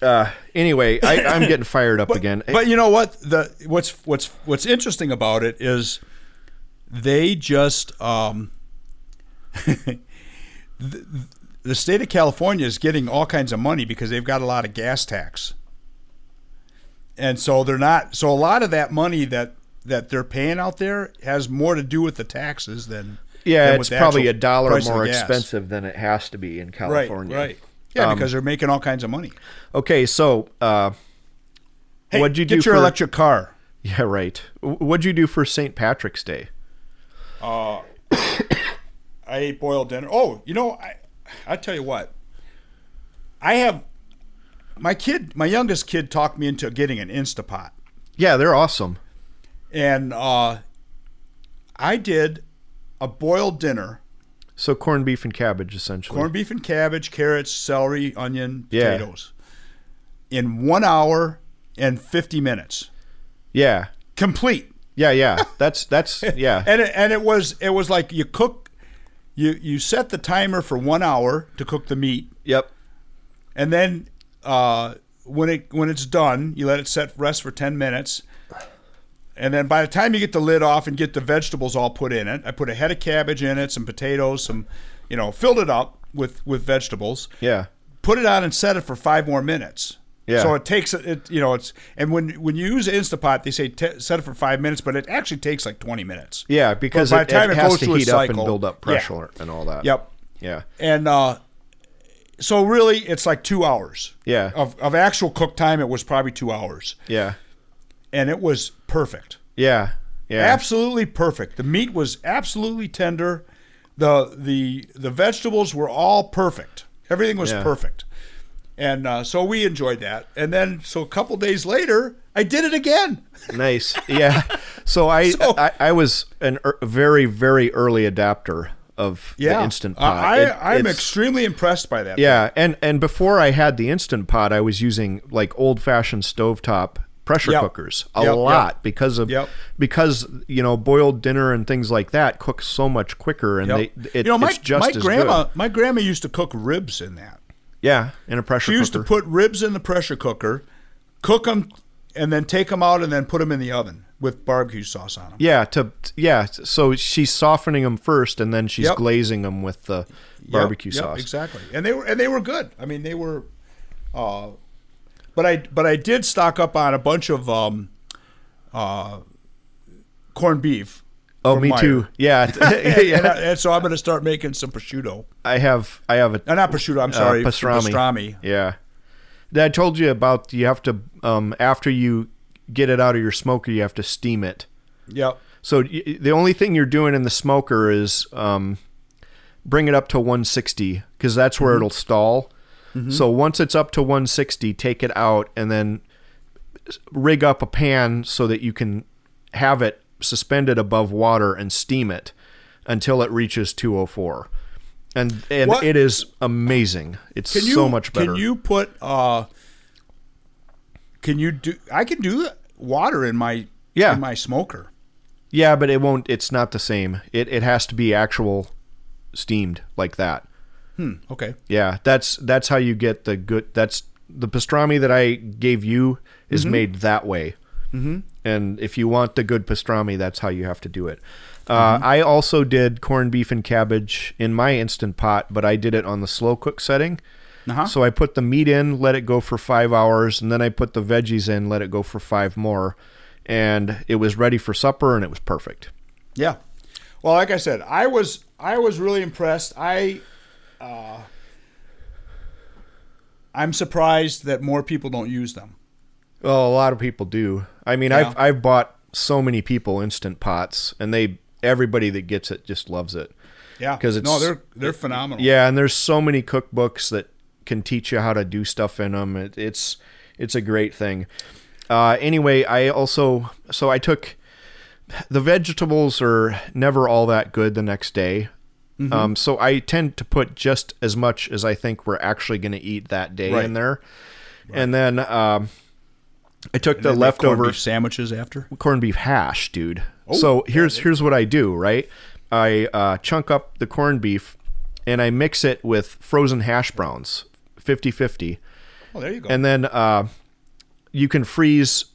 Uh, anyway, I, I'm getting fired up again. But you know what? The what's what's what's interesting about it is they just um, the, the state of California is getting all kinds of money because they've got a lot of gas tax, and so they're not. So a lot of that money that that they're paying out there has more to do with the taxes than yeah, than it's probably a dollar more expensive than it has to be in California. right. right. Yeah, Um, because they're making all kinds of money. Okay, so uh, Hey, what'd you get do your for- electric car? yeah, right. What'd you do for St. Patrick's Day? I ate boiled dinner. Oh, you know, I I tell you what. I have my kid, my youngest kid, talked me into getting an Instapot, Yeah, they're awesome. and uh, I did a boiled dinner: So corned beef and cabbage, essentially. corned beef and cabbage, carrots, celery, onion, Yeah. potatoes, in one hour and fifty minutes, yeah, complete. yeah, yeah. That's that's yeah. and it, and it was it was like you cook, you you set the timer for one hour to cook the meat. Yep. and then uh, when it when it's done, you let it set rest for ten minutes, and then by the time you get the lid off and get the vegetables all put in it, I put a head of cabbage in it, some potatoes, some, you know, filled it up with with vegetables. Yeah. Put it on and set it for five more minutes. Yeah. So it takes it, you know, it's and when when you use Instapot, they say t- set it for five minutes, but it actually takes like twenty minutes. Yeah, because by it, the time it it has goes to heat up and cycle- build up Yeah. pressure and all that. Yep. Yeah. And uh, so really, it's like two hours. Yeah. Of of actual cook time, it was probably two hours. Yeah. and it was perfect. Yeah. Yeah. Absolutely perfect. The meat was absolutely tender. The the the vegetables were all perfect. Everything was Yeah. perfect. And uh, so we enjoyed that. And then so a couple days later, I did it again. Nice. Yeah. So I So- I, I was an er, very very early adapter of Yeah, the instant pot. I, I'm it's- extremely impressed by that. Yeah, and and before I had the instant pot, I was using like old fashioned stovetop pressure Yep. cookers a Yep, yep. lot because of Yep. because you know boiled dinner and things like that cook so much quicker and Yep. they it, you know, my, it's just my as grandma, good. my grandma used to cook ribs in that. Yeah, in a pressure cooker. She used to put ribs in the pressure cooker, cook them, and then take them out and then put them in the oven with barbecue sauce on them. yeah, to yeah. So she's softening them first, and then she's Yep. glazing them with the barbecue Yep, yep, sauce. exactly. And they were and they were good. I mean, they were. Uh, but I but I did stock up on a bunch of um, uh, corned beef. Oh, me Meyer. too. Yeah, And, yeah. I- and so I'm going to start making some prosciutto. I have I have a Uh, not prosciutto. I'm sorry, uh, pastrami. pastrami. Yeah. I told you about you have to um, after you get it out of your smoker, you have to steam it. Yep. So y- the only thing you're doing in the smoker is um, bring it up to 160 because that's where it'll stall. So once it's up to 160, take it out and then rig up a pan so that you can have it suspended above water and steam it until it reaches 204. And and What- it is amazing. It's you so much better. Can you put uh can you do I can do water in my Yeah. in my smoker. Yeah, but it won't. It's not the same. It it has to be actual steamed like that. Hmm, okay. Yeah, that's that's how you get the good. That's the pastrami that I gave you is made that way. Mm-hmm. And if you want the good pastrami, that's how you have to do it. Uh, I also did corned beef and cabbage in my instant pot, but I did it on the slow cook setting. Uh-huh. So I put the meat in, let it go for five hours, and then I put the veggies in, let it go for five more, and it was ready for supper, and it was perfect. Yeah. Well, like I said, I was I was really impressed. I uh I'm surprised that more people don't use them. Well, a lot of people do. I mean, Yeah. I've I've bought so many people instant pots, and they everybody that gets it just loves it. Yeah. 'Cause it's- No, they're they're phenomenal. Yeah, and there's so many cookbooks that can teach you how to do stuff in them. It, it's it's a great thing. Uh, anyway, I also so I took the vegetables are never all that good the next day. Um, so I tend to put just as much as I think we're actually going to eat that day Right. in there, and then um, I took And the leftover beef sandwiches after. corned beef hash, dude. Oh, so here's here's what I do, right? I uh, chunk up the corned beef and I mix it with frozen hash browns, 50-50. Oh, there you go. And then uh, you can freeze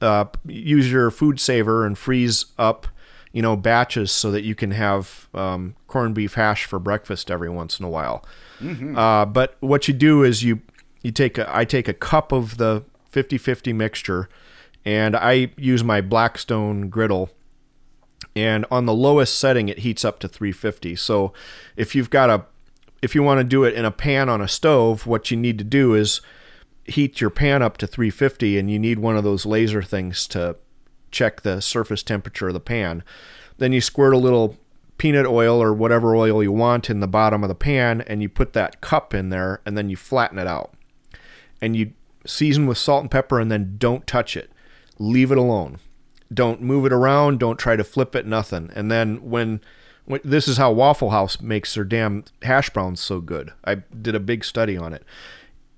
uh, use your food saver and freeze up, you know, batches so that you can have um, corned beef hash for breakfast every once in a while. Uh, but what you do is you you take a, I take a cup of the 50-50 mixture and I use my Blackstone griddle and on the lowest setting it heats up to 350. So if you've got a if you want to do it in a pan on a stove, what you need to do is heat your pan up to 350 and you need one of those laser things to check the surface temperature of the pan. Then you squirt a little peanut oil or whatever oil you want in the bottom of the pan and you put that cup in there and then you flatten it out. And you season with salt and pepper and then don't touch it. Leave it alone. Don't move it around, don't try to flip it, nothing. And then when this is how Waffle House makes their damn hash browns so good. I did a big study on it.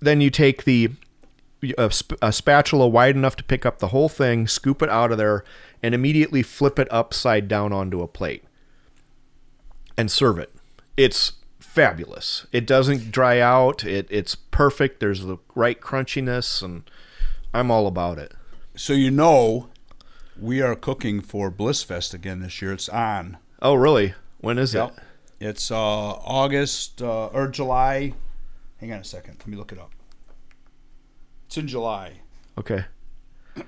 Then you take the a, a spatula wide enough to pick up the whole thing, scoop it out of there, and immediately flip it upside down onto a plate and serve it. It's fabulous. It doesn't dry out. It it's perfect. There's the right crunchiness, and I'm all about it. so you know, we are cooking for Blissfest again this year. It's on. Oh, really? When is Yep. it? It's uh, August uh, or July. Hang on a second. Let me look it up. It's in July. Okay.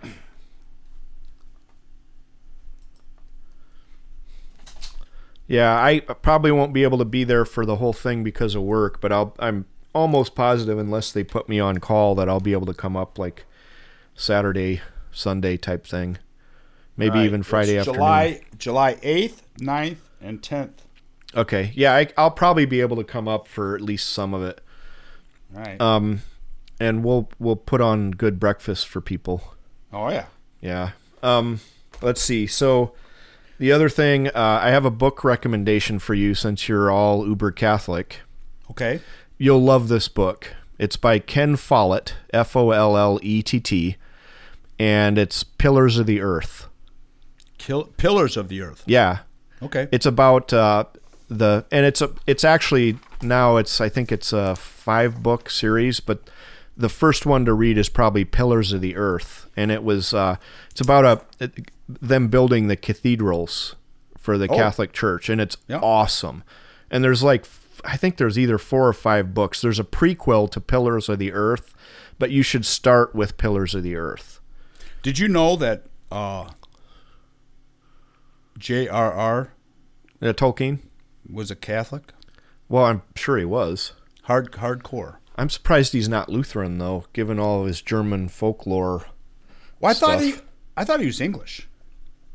Yeah, I probably won't be able to be there for the whole thing because of work, but I'll I'm almost positive unless they put me on call that I'll be able to come up like Saturday, Sunday type thing. Maybe right, even Friday it's afternoon. July July 8th, 9th, and 10th. Okay. Yeah, I, I'll probably be able to come up for at least some of it. All right. Um and we'll we'll put on good breakfast for people. oh yeah. Yeah. Um, let's see. So the other thing, uh, I have a book recommendation for you since you're all uber Catholic. Okay. You'll love this book. It's by Ken Follett, F O L L E T T, and it's Pillars of the Earth. Kill, Pillars of the Earth. Yeah, Okay. it's about uh, the and it's a it's actually now it's I think it's a five book series, but the first one to read is probably Pillars of the Earth, and it was uh, it's about a it, them building the cathedrals for the Oh. Catholic Church, and it's Yeah. awesome. And there's like I think there's either four or five books. There's a prequel to Pillars of the Earth, but you should start with Pillars of the Earth. Did you know that uh, J.R.R. Uh, Tolkien. was a Catholic? Well, I'm sure he was. Hard hardcore. I'm surprised he's not Lutheran though, given all of his German folklore. Well, I thought he I thought he was English.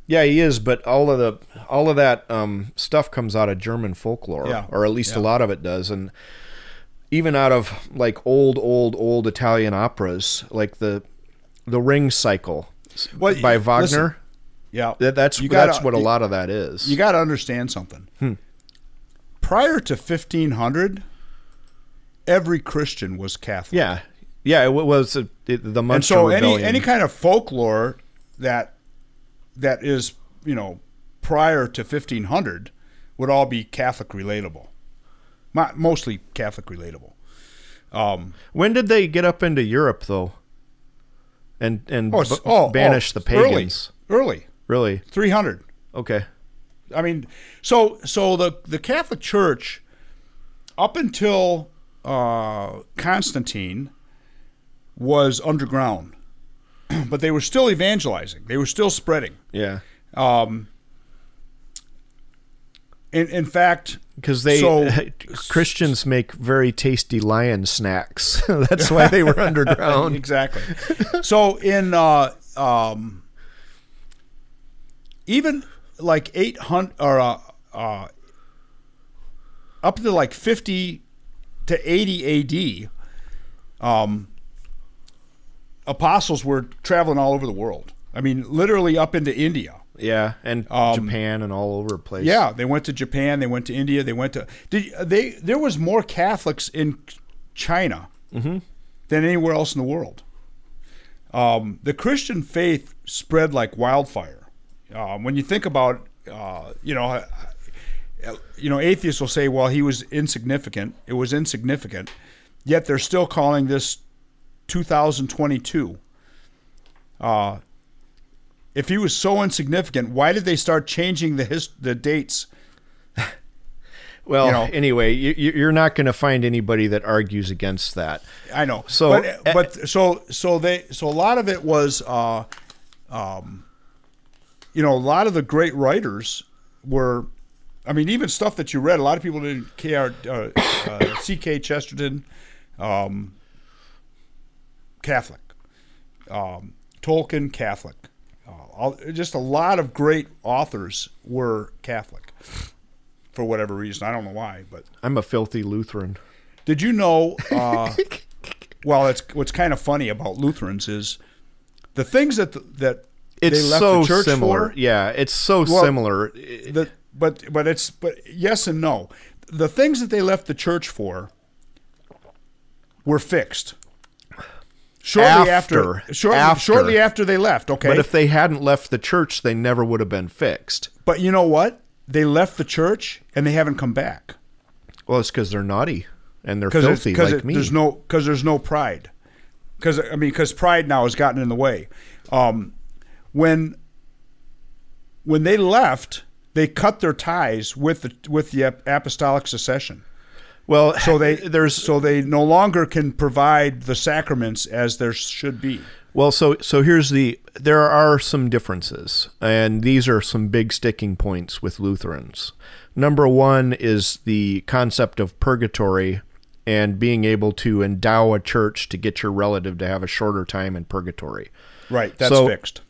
Yeah, he is, but all of the all of that um, stuff comes out of German folklore, Yeah, or at least a lot of it does, and even out of like old, old, old Italian operas, like the the Ring Cycle Well, by listen, Wagner. Yeah, That, that's You gotta- that's what a lot of that is. You got to understand something. Hmm. Prior to 1500, every Christian was Catholic. yeah, yeah. It was uh, it, the and Munster so Rebellion. any any kind of folklore that that is you know prior to 1500 would all be Catholic relatable, Mo- mostly Catholic relatable. Um, when did they get up into Europe though? And and oh, b- oh, banish oh, the pagans. early, early Really? 300. Okay. I mean, so so the the Catholic Church up until uh, Constantine was underground, but they were still evangelizing. They were still spreading. Yeah. Um, in in fact, Because they So- Christians make very tasty lion snacks. That's why they were underground. exactly. So in uh, um, even like eight hundred or uh, uh, up to like fifty to eighty A.D., um, apostles were traveling all over the world. I mean, literally up into India. Yeah, and Um, Japan and all over the place. Yeah, they went to Japan. They went to India. They went to did they? There was more Catholics in China Mm-hmm. than anywhere else in the world. Um, the Christian faith spread like wildfire. Um, when you think about, uh, you know, you know, atheists will say, "Well, he was insignificant. It was insignificant," yet they're still calling this 2022. Uh, if he was so insignificant, why did they start changing the his, the dates? Well, you know. anyway, you, you- you're not going to find anybody that argues against that. I know. So, but, but so so they so a lot of it was, uh, um, you know, a lot of the great writers were, I mean, even stuff that you read. A lot of people didn't care. Uh, uh, G.K. Chesterton, um, Catholic, um, Tolkien, Catholic. Uh, all, just a lot of great authors were Catholic, for whatever reason. I don't know why, but I'm a filthy Lutheran. did you know? Uh, well, it's what's kind of funny about Lutherans is the things that that It's they left so the church similar. for. Yeah, it's so Well, similar. The, but but it's but yes and no. The things that they left the church for were fixed. Shortly after, After. shortly, After. shortly after they left. Okay, But if they hadn't left the church, they never would have been fixed. but you know what? They left the church and they haven't come back. Well, it's because they're naughty and they're filthy like it, me. there's no because there's no pride. Because I mean, because pride now has gotten in the way. Um, when when they left, they cut their ties with the with the apostolic succession. well, So they there's so they no longer can provide the sacraments as there should be. Well, so so here's the there are some differences, and these are some big sticking points with Lutherans. Number one is the concept of purgatory and being able to endow a church to get your relative to have a shorter time in purgatory. Right, that's So- fixed.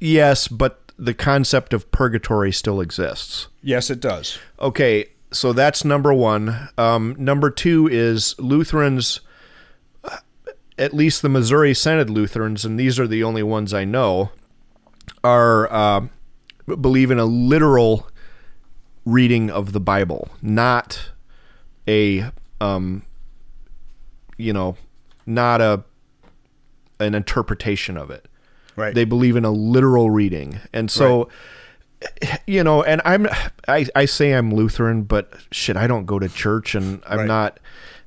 Yes, but the concept of purgatory still exists. Yes, it does. Okay, so that's number one. Um, number two is Lutherans, at least the Missouri Synod Lutherans, and these are the only ones I know, are uh, believe in a literal reading of the Bible, not a, um, you know, not a an interpretation of it. Right. They believe in a literal reading, and so you know, and I'm I, I say I'm Lutheran, but shit, I don't go to church, and I'm Right. not.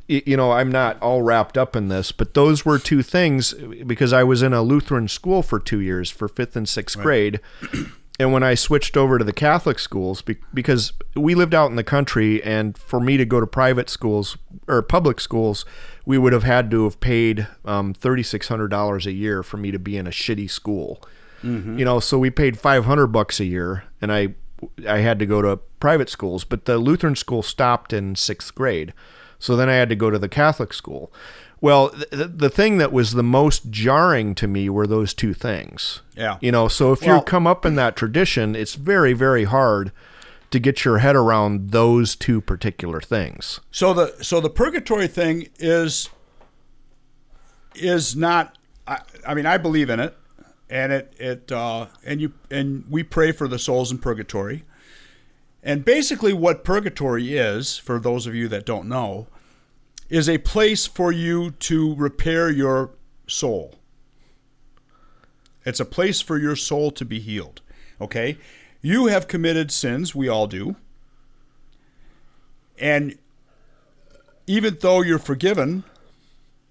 You know, I'm not all wrapped up in this, but those were two things because I was in a Lutheran school for two years for fifth and sixth grade. And when I switched over to the Catholic schools, because we lived out in the country, and for me to go to private schools or public schools, we would have had to have paid um, thirty six hundred dollars a year for me to be in a shitty school. You know, so we paid five hundred bucks a year, and I I had to go to private schools, but the Lutheran school stopped in sixth grade, so then I had to go to the Catholic school. Well, the, the thing that was the most jarring to me were those two things. Yeah. You know, so if Well- you come up in that tradition, it's very, very hard to get your head around those two particular things. So the so the purgatory thing is is not I, I mean, I believe in it, and it it uh, and you and we pray for the souls in purgatory. And basically, what purgatory is, for those of you that don't know, is a place for you to repair your soul. It's a place for your soul to be healed. Okay? You have committed sins, we all do. And even though you're forgiven,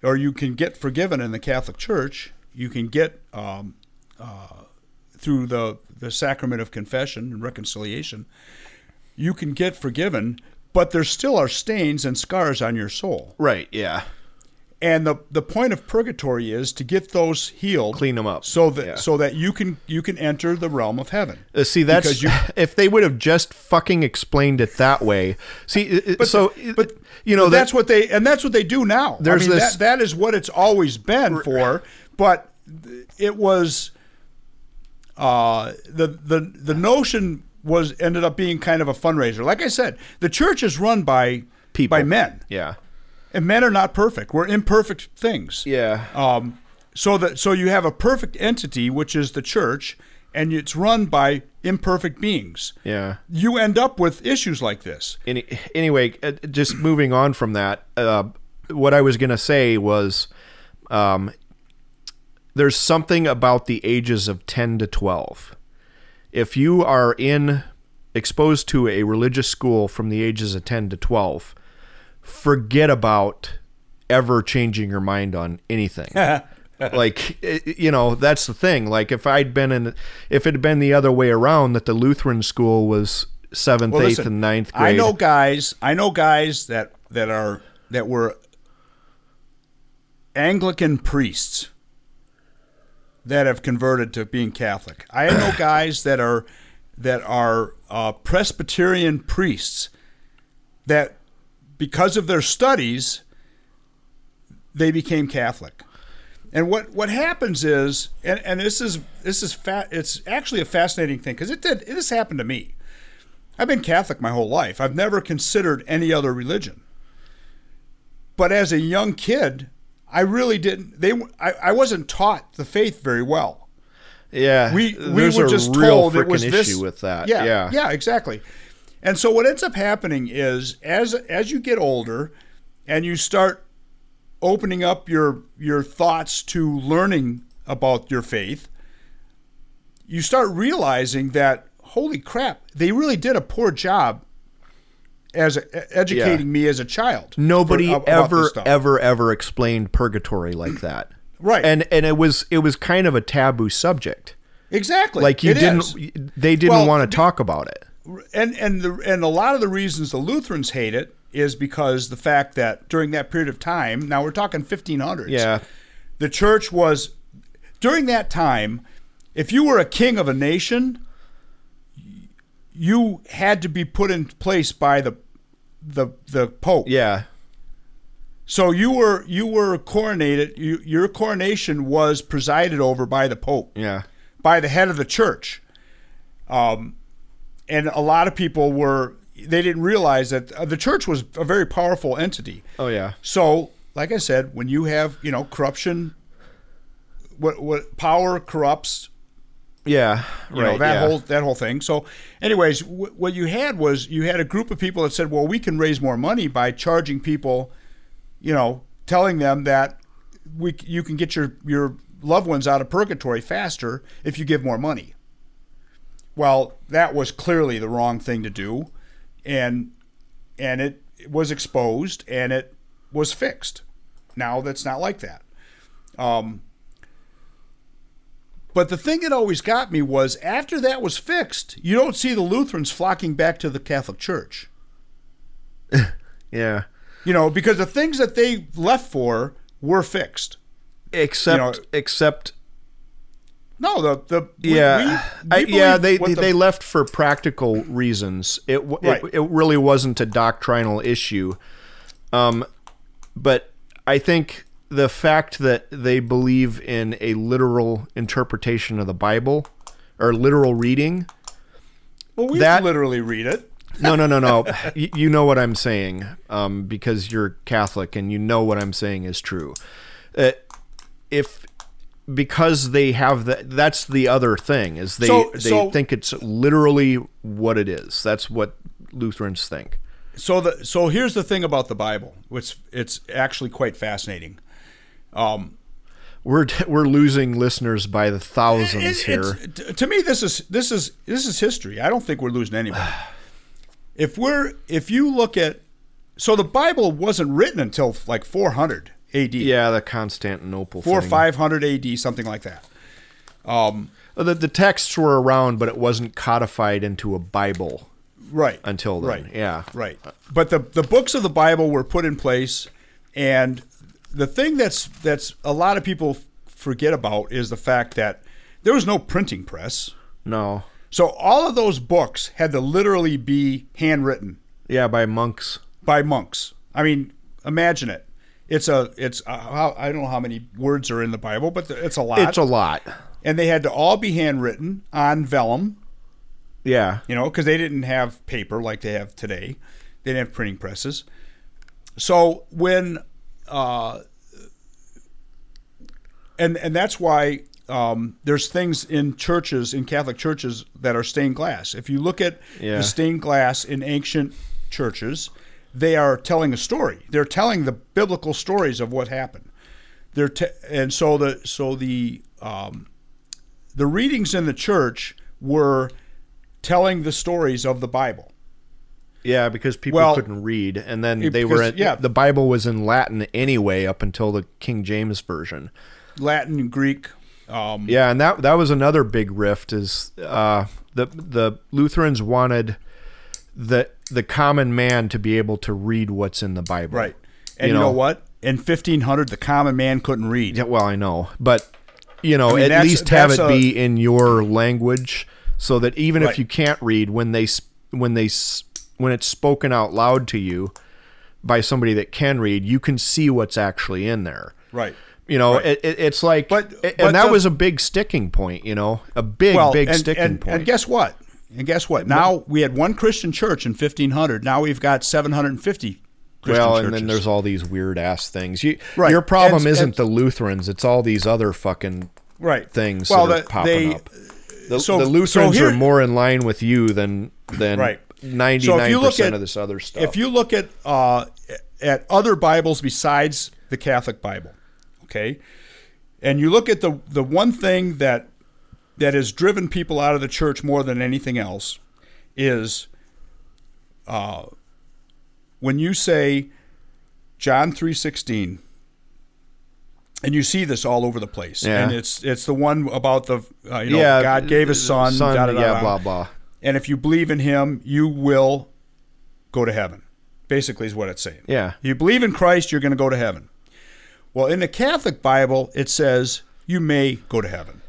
or you can get forgiven in the Catholic Church, you can get um, uh, through the, the sacrament of confession and reconciliation, you can get forgiven, but there still are stains and scars on your soul. Right. Yeah. And the the point of purgatory is to get those healed, clean them up. so that Yeah. so that you can you can enter the realm of heaven. Uh, see, that's you- if they would have just fucking explained it that way. See, uh, uh, so but you know but that- that's what they and that's what they do now. There's I mean, this- that, that is what it's always been for, but it was uh, the the the notion was ended up being kind of a fundraiser. Like I said, the church is run by People. by men, Yeah. And men are not perfect. We're imperfect things. Yeah. Um, so that so you have a perfect entity, which is the church, and it's run by imperfect beings. Yeah. You end up with issues like this. Any, anyway, uh, just moving on from that, uh, what I was going to say was um, there's something about the ages of 10 to 12. If you are in exposed to a religious school from the ages of 10 to 12, forget about ever changing your mind on anything. like you know that's the thing like if i'd been in if it had been the other way around that the lutheran school was seventh Well, eighth listen, and ninth grade. I know guys. I know guys that that are that were Anglican priests that have converted to being Catholic. I know guys that are that are uh, Presbyterian priests that because of their studies they became Catholic. And what, what happens is, and, and this is this is fa- it's actually a fascinating thing because it did this happened to me. I've been Catholic my whole life. I've never considered any other religion. But as a young kid, I really didn't. They I, I wasn't taught the faith very well. yeah We we were just told it was this issue with that Yeah, yeah yeah, exactly. And so what ends up happening is as as you get older, and you start opening up your your thoughts to learning about your faith, you start realizing that holy crap, they really did a poor job as a, educating me as a child. nobody for- about ever ever ever explained purgatory like that Right. and and it was it was kind of a taboo subject exactly like you It didn't is. they didn't Well, want to talk about it and and the and a lot of the reasons the Lutherans hate it is because the fact that during that period of time, now we're talking 1500s. Yeah. The church was during that time, if you were a king of a nation, you had to be put in place by the the the pope. yeah So you were you were coronated. You, your coronation was presided over by the pope yeah by the head of the church. Um, and a lot of people were they didn't realize that uh, the church was a very powerful entity. oh yeah So, like I said, when you have you know corruption, what what power corrupts, yeah you right know that yeah. whole that whole thing. So, anyways, w- what you had was you had a group of people that said, well, we can raise more money by charging people, you know, telling them that we you can get your your loved ones out of purgatory faster if you give more money. Well, that was clearly the wrong thing to do, and and it was exposed and it was fixed. Now that's not like that. Um, but the thing that always got me was after that was fixed, you don't see the Lutherans flocking back to the Catholic Church. yeah You know, because the things that they left for were fixed. except know- except No, the the we- yeah we- we I, yeah they they, the- they left for practical reasons it, Right. it it really wasn't a doctrinal issue um but i think the fact that they believe in a literal interpretation of the bible or literal reading well, we that- literally read it. no no no no you, you know what i'm saying um, because you're catholic and you know what i'm saying is true uh, if because they have that. That's the other thing is they So- they so- think it's literally what it is. That's what Lutherans think. So the so here's the thing about the Bible, which it's actually quite fascinating. Um, we're we're losing listeners by the thousands It- here. to me, this is this is this is history. I don't think we're losing anybody. if we're if you look at so the Bible wasn't written until like 400 A.D. Yeah, the Constantinople four 500 A.D. something like that. Uh, The, the texts were around, but it wasn't codified into a Bible Right. until then. Right. Yeah. Right. But the the books of the Bible were put in place, and the thing that's that's a lot of people forget about is the fact that there was no printing press. No. So all of those books had to literally be handwritten Yeah, by monks. by monks. I mean, imagine it. It's a it's a, how, I don't know how many words are in the Bible, but it's a lot. It's a lot. and they had to all be handwritten on vellum, Yeah. you know, because they didn't have paper like they have today. They didn't have printing presses. So when, uh, and and that's why um, there's things in churches in Catholic churches that are stained glass. If you look at Yeah. the stained glass in ancient churches, they are telling a story. They're telling the biblical stories of what happened. They're te- and so the so the um, the readings in the church were telling the stories of the Bible. Yeah, because people Well, couldn't read, and then they were because- in, yeah. the Bible was in Latin anyway up until the King James version. Latin, Greek. Um, Yeah, and that that was another big rift is uh, the the Lutherans wanted the the common man to be able to read what's in the Bible. right. And you, know, what? In 1500, the common man couldn't read. Yeah, well, I know, but you know, I mean, at least have it a- be in your language, so that even Right. if you can't read, when they when they when it's spoken out loud to you by somebody that can read, you can see what's actually in there. Right. You know, Right. it, it, it's like, But- and but that the- was a big sticking point. You know, a big, Well, big and, sticking and, point. and guess what? And guess what? Now we had one Christian church in 1500. Now we've got 750 Christian well, churches. and then there's all these weird ass things. You, Right. Your problem And- isn't and- the Lutherans; it's all these other fucking right things Well, that are the- popping they- up. The, so- the so Lutherans here- are more in line with you than than Right. ninety So you look percent at- of this other stuff. If you look at uh, at other Bibles besides the Catholic Bible, okay, and you look at the the one thing that that has driven people out of the church more than anything else is uh, when you say John three sixteen. And you see this all over the place, Yeah. and it's it's the one about the uh, you know yeah, God gave His Son, son da, da, da, yeah, blah blah. and if you believe in him, you will go to heaven. Basically, is what it's saying. Yeah, You believe in Christ, you're going to go to heaven. Well, in the Catholic Bible, it says you may go to heaven.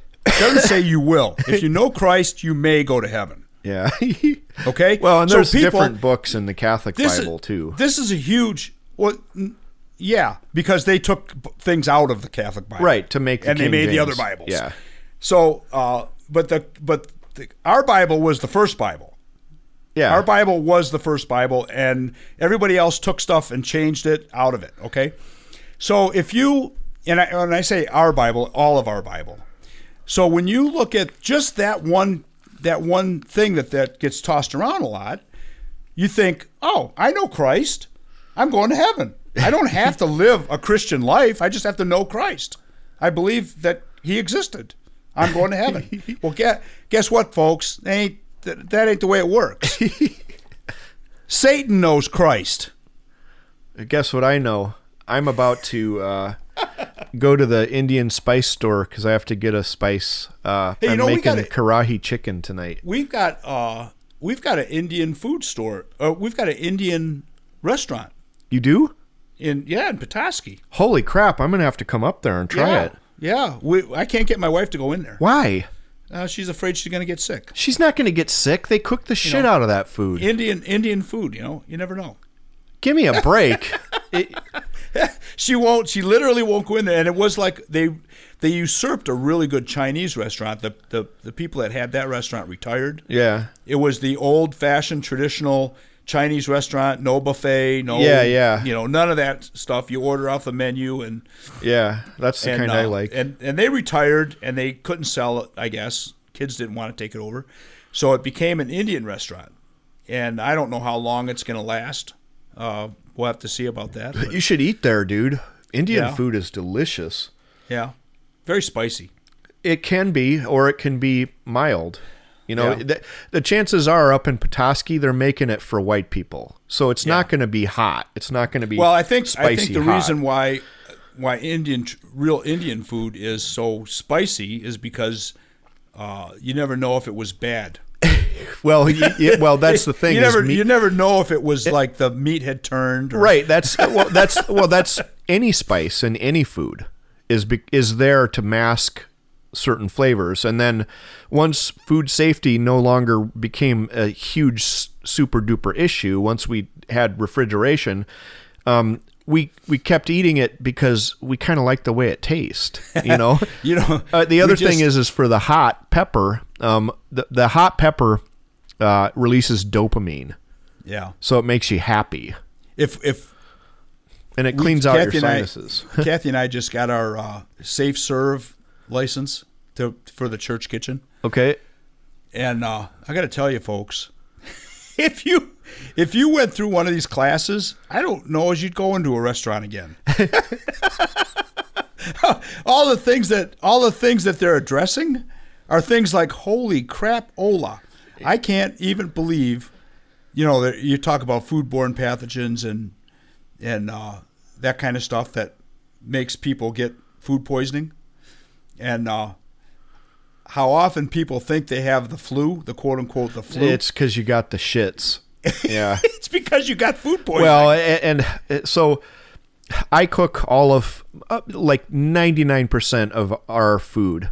Doesn't say you will. If you know Christ, you may go to heaven. yeah. Okay. well, and So there's people- different books in the Catholic Bible is, too. This is a huge. Well, yeah, because they took things out of the Catholic Bible, Right, to make the and they King made the other Bibles. Yeah. So, uh, but the but the, our Bible was the first Bible. Yeah, Our Bible was the first Bible, and everybody else took stuff and changed it out of it. Okay, so if you and I, when I say our Bible, all of our Bible. So when you look at just that one that one thing that that gets tossed around a lot, you think, oh, I know Christ, I'm going to heaven. I don't have to live a Christian life. I just have to know Christ. I believe that He existed. I'm going to heaven. well, guess, guess what, folks? That ain't that, that ain't the way it works. Satan knows Christ. Guess what I know? I'm about to uh, go to the Indian spice store because I have to get a spice. Uh, Hey, you I'm know, we making gotta- karahi chicken tonight. We've got uh, we've got an Indian food store. Uh, we've got an Indian restaurant You do? in yeah in Petoskey. Holy crap! I'm gonna have to come up there and try yeah, it. yeah. We, I can't get my wife to go in there. Why? Uh, she's afraid she's going to get sick. She's not gonna get sick. They cook the shit know, out of that food. Indian Indian food, you know, you never know. Give me a break. It- She won't. She literally won't go in there. And it was like they they usurped a really good Chinese restaurant. The the, the people that had that restaurant retired. yeah. It was the old fashioned traditional Chinese restaurant, no buffet, no Yeah, yeah. you know, none of that stuff. You order off the menu and Yeah, that's the and, kind I uh, like. And and they retired and they couldn't sell it. I guess kids didn't want to take it over, so it became an Indian restaurant. And I don't know how long it's going to last. Uh, we'll have to see about that. but you should eat there, dude. Indian Yeah. food is delicious. yeah, very spicy. It can be, or it can be mild. You know, Yeah. the, the chances are up in Petoskey, they're making it for white people, so it's not going to be hot. It's not going to be Well, I think I think the hot. reason why why Indian real Indian food is so spicy is because uh, you never know if it was bad. Well, y y- well, that's the thing. You is never meat- you never know if it was like the meat had turned. Or, right. That's well, that's well, that's any spice in any food is is there to mask certain flavors, and then once food safety no longer became a huge super duper issue, once we had refrigeration, um, we we kept eating it because we kind of like the way it tastes, you know. You know. Uh, the other just- thing is, is for the hot pepper. Um, the the hot pepper uh, releases dopamine, yeah. so it makes you happy, If if and it we- cleans out your Kathy and I- sinuses. Kathy and I just got our uh, safe serve license to for the church kitchen. Okay, And uh, I got to tell you, folks, if you if you went through one of these classes, I don't know as you'd go into a restaurant again. all the things that all the things that they're addressing are things like holy crap, Ola. I can't even believe, you know, that you talk about foodborne pathogens and and uh, that kind of stuff that makes people get food poisoning, and uh, how often people think they have the flu, the quote unquote the flu. it's because you got the shits. Yeah. it's because you got food poisoning. well, and, and so I cook all of uh, like ninety nine percent of our food.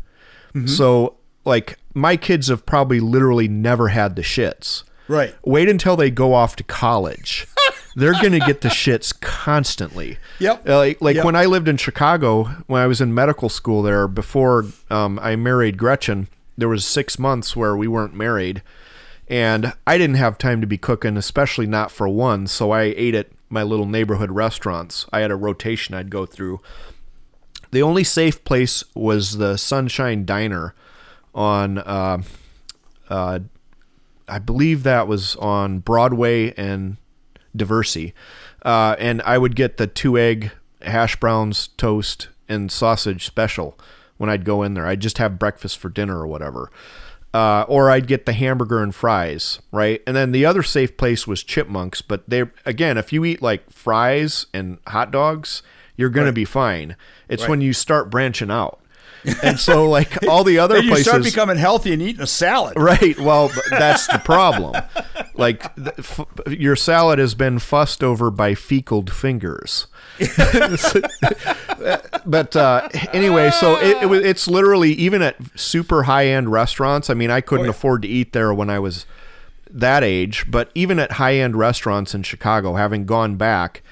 Mm-hmm. So like my kids have probably literally never had the shits. right. Wait until they go off to college. They're going to get the shits constantly. Yep. Uh, Like, like Yep. when I lived in Chicago, when I was in medical school there, before um, I married Gretchen, there was six months where we weren't married, and I didn't have time to be cooking, especially not for one. So I ate at my little neighborhood restaurants. I had a rotation I'd go through. The only safe place was the Sunshine Diner on, uh, uh, I believe that was on Broadway and Diversey. Uh, and I would get the two egg hash browns, toast, and sausage special when I'd go in there. I'd just have breakfast for dinner or whatever. Uh, or I'd get the hamburger and fries, right? And then the other safe place was Chipmunks. But they, again, if you eat like fries and hot dogs, you're going to be fine. It's when you start branching out. And so, like all the other you places, start becoming healthy and eating a salad. Right. Well, that's the problem. Like th- f- your salad has been fussed over by fecaled fingers. but uh, anyway, so it, it, it's literally even at super high end restaurants. I mean, I couldn't Oh, yeah. afford to eat there when I was that age, but even at high end restaurants in Chicago, having gone back,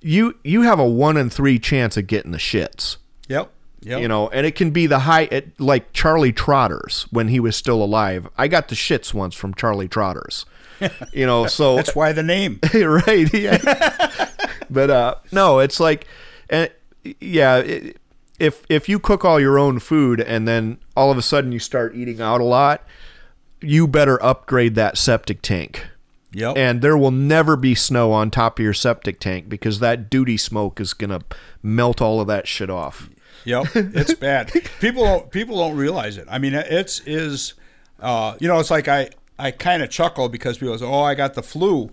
you you have a one in three chance of getting the shits Yep. Yep. you know and it can be the high it, like charlie trotters when he was still alive i got the shits once from charlie trotters you know so That's why the name. right yeah but uh no it's like uh, yeah it, if if you cook all your own food and then all of a sudden you start eating out a lot you better upgrade that septic tank Yep. and there will never be snow on top of your septic tank because that duty smoke is gonna melt all of that shit off Yep, it's bad. People don't people don't realize it. I mean, it's is, uh, you know, it's like I I kind of chuckle because people say, "Oh, I got the flu."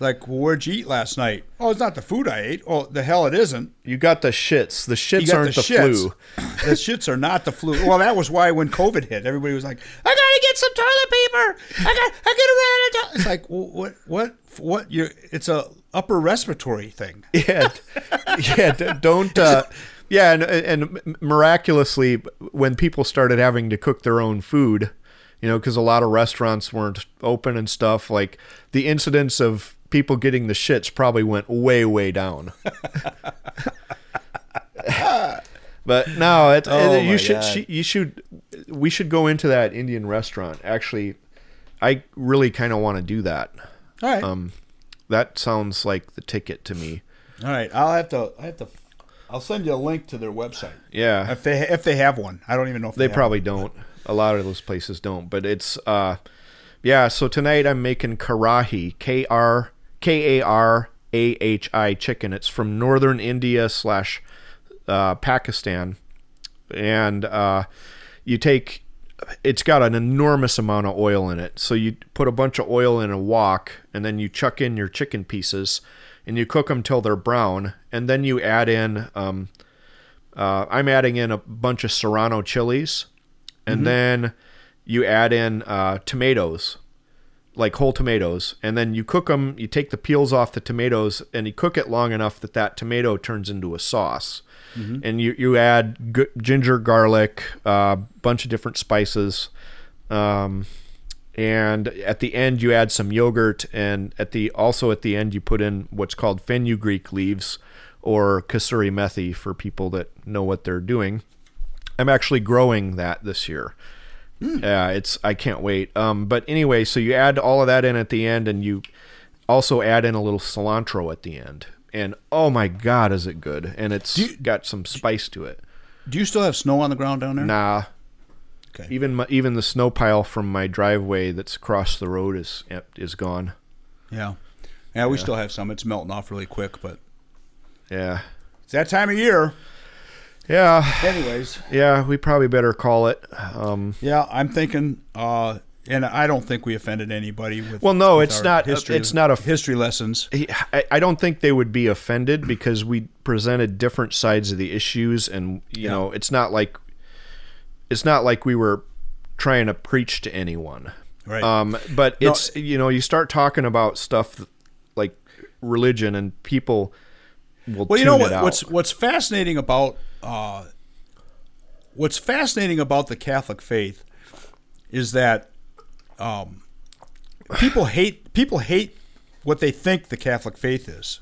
Like, well, where'd you eat last night? Oh, it's not the food I ate. Oh, the hell it isn't. You got the shits. The shits aren't the, shits. flu. The shits are not the flu. Well, that was why when COVID hit, everybody was like, "I gotta get some toilet paper. I got, I gotta run out of toilet." It's like, what, what, what? You? It's a upper respiratory thing. Yeah, yeah. Don't. Uh, yeah, and and miraculously, when people started having to cook their own food, you know, because a lot of restaurants weren't open and stuff, like the incidence of people getting the shits probably went way, way down. but no, it, Oh, it- you should God. you should we should go into that Indian restaurant. Actually, I really kind of want to do that. All right. Um, that sounds like the ticket to me. All right, I'll have to. I have to. I'll send you a link to their website Yeah, if they if they have one. I don't even know if they, they probably don't. A lot of those places don't, but it's uh, yeah. So tonight I'm making karahi, K R K A R A H I chicken. It's from northern India slash uh, Pakistan, and uh, you take. It's got an enormous amount of oil in it. So you put a bunch of oil in a wok, and then you chuck in your chicken pieces, and you cook them till they're brown, and then you add in. Um, uh, I'm adding in a bunch of serrano chilies, and then you add in uh, tomatoes, like whole tomatoes, and then you cook them. You take the peels off the tomatoes, and you cook it long enough that that tomato turns into a sauce. And you you add g- ginger, garlic, a uh, bunch of different spices. Um, and at the end you add some yogurt and at the also at the end you put in what's called fenugreek leaves or kasuri methi for people that know what they're doing. I'm actually growing that this year. Yeah it's i can't wait. Um, but anyway so you add all of that in at the end and you also add in a little cilantro at the end. And oh my god is it good. And it's you- got some spice to it. Do you still have snow on the ground down there? nah Okay. even my, even the snow pile from my driveway that's across the road is is gone Yeah. Yeah, we still have some. It's melting off really quick, but Yeah. it's that time of year. Yeah. Anyways, Yeah, we probably better call it. Um, yeah, I'm thinking, uh, and I don't think we offended anybody with. Well, no, with it's not- History, it's not a- history lessons. I, I don't think they would be offended because we presented different sides of the issues, and you Yeah. know, it's not like it's not like we were trying to preach to anyone. Right. Um, but No. it's you know, you start talking about stuff like religion, and people will. Well, you know what? What's what's fascinating about uh, what's fascinating about the Catholic faith is that um, people hate people hate what they think the Catholic faith is.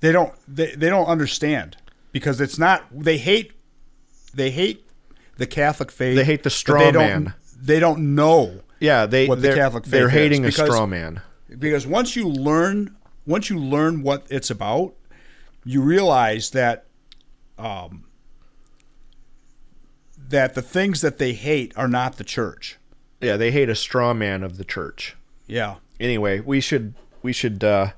They don't they, they don't understand because it's not they hate they hate the Catholic faith. They hate the straw they man. They don't know yeah, they what the they're, they're faith is, hating a straw man. because once you learn once you learn what it's about, you realize that um, that the things that they hate are not the church. Yeah, they hate a straw man of the church. Yeah, anyway, we should we should uh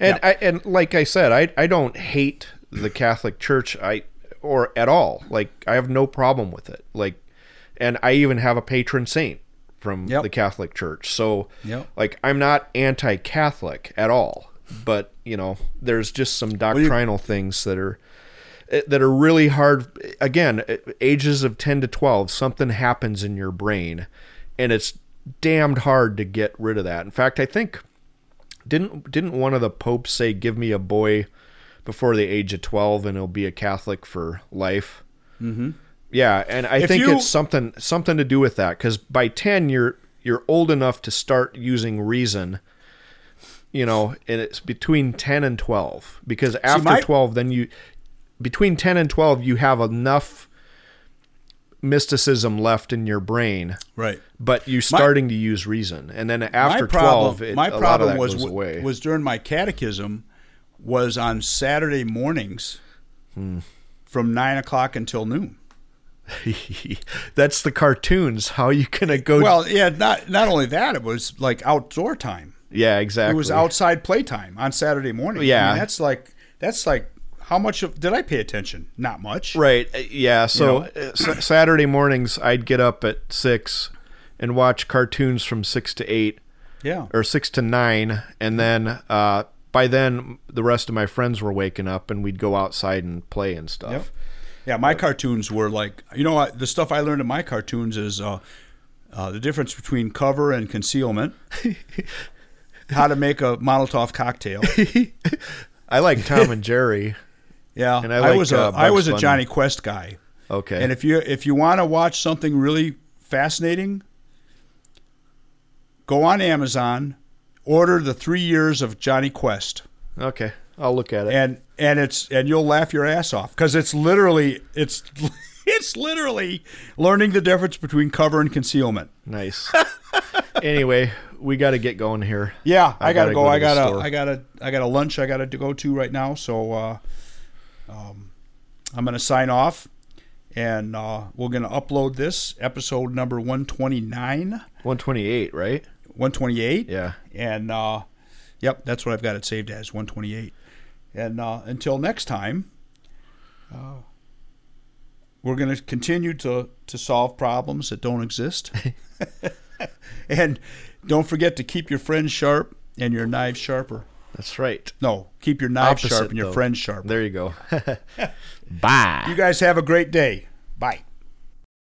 and I and like I said, I I don't hate the Catholic Church I or at all. Like I have no problem with it. Like and I even have a patron saint from Yep. the Catholic Church. So Yep. like I'm not anti-Catholic at all. But, you know, there's just some doctrinal things that are eh, that are really hard again eh, ages of 10 to 12 something happens in your brain and it's damned hard to get rid of that in fact i think didn't didn't one of the popes say give me a boy before the age of 12 and he'll be a catholic for life mm-hmm. yeah and i If think you- it's something something to do with that because by 10 you're you're old enough to start using reason you know and it's between 10 and 12 because after my- 12 then you between 10 and 12 you have enough mysticism left in your brain right. but you're starting to use reason and then after my problem, 12 it, my a lot of problem that was goes away was during my catechism was on Saturday mornings Hmm. from nine o'clock until noon. that's the cartoons how you gonna go Well, yeah, not not only that, it was like outdoor time. yeah exactly It was outside playtime on Saturday morning. Yeah. I mean, that's like that's like how much of did I pay attention? Not much. right uh, yeah so know? uh, saturday mornings i'd get up at six and watch cartoons from six to eight Yeah. or six to nine and then uh by then the rest of my friends were waking up and we'd go outside and play and stuff Yep. Yeah, my cartoons were like you know what the stuff I learned in my cartoons is uh, uh, the difference between cover and concealment, how to make a Molotov cocktail. i like tom and jerry Yeah, And I I, was a uh, I was a Jonny Quest guy. okay And if you if you want to watch something really fascinating, go on Amazon, order the three years of Jonny Quest, okay i'll look at it and and it's and you'll laugh your ass off because it's literally it's it's literally learning the difference between cover and concealment. Nice. anyway, we got to get going here. Yeah, I, I gotta, gotta go. go I gotta, store. I gotta, I got a lunch I gotta go to right now. So uh, um, I'm gonna sign off, and uh, we're gonna upload this episode number 129, 128, right? 128. Yeah. And uh, yep, that's what I've got it saved as 128. And uh, until next time, uh, we're going to continue to to solve problems that don't exist. and don't forget to keep your friends sharp and your knives sharper. That's right. No, keep your knives Opposite, sharp and your though. friends sharp. There you go. Bye. You guys have a great day. Bye.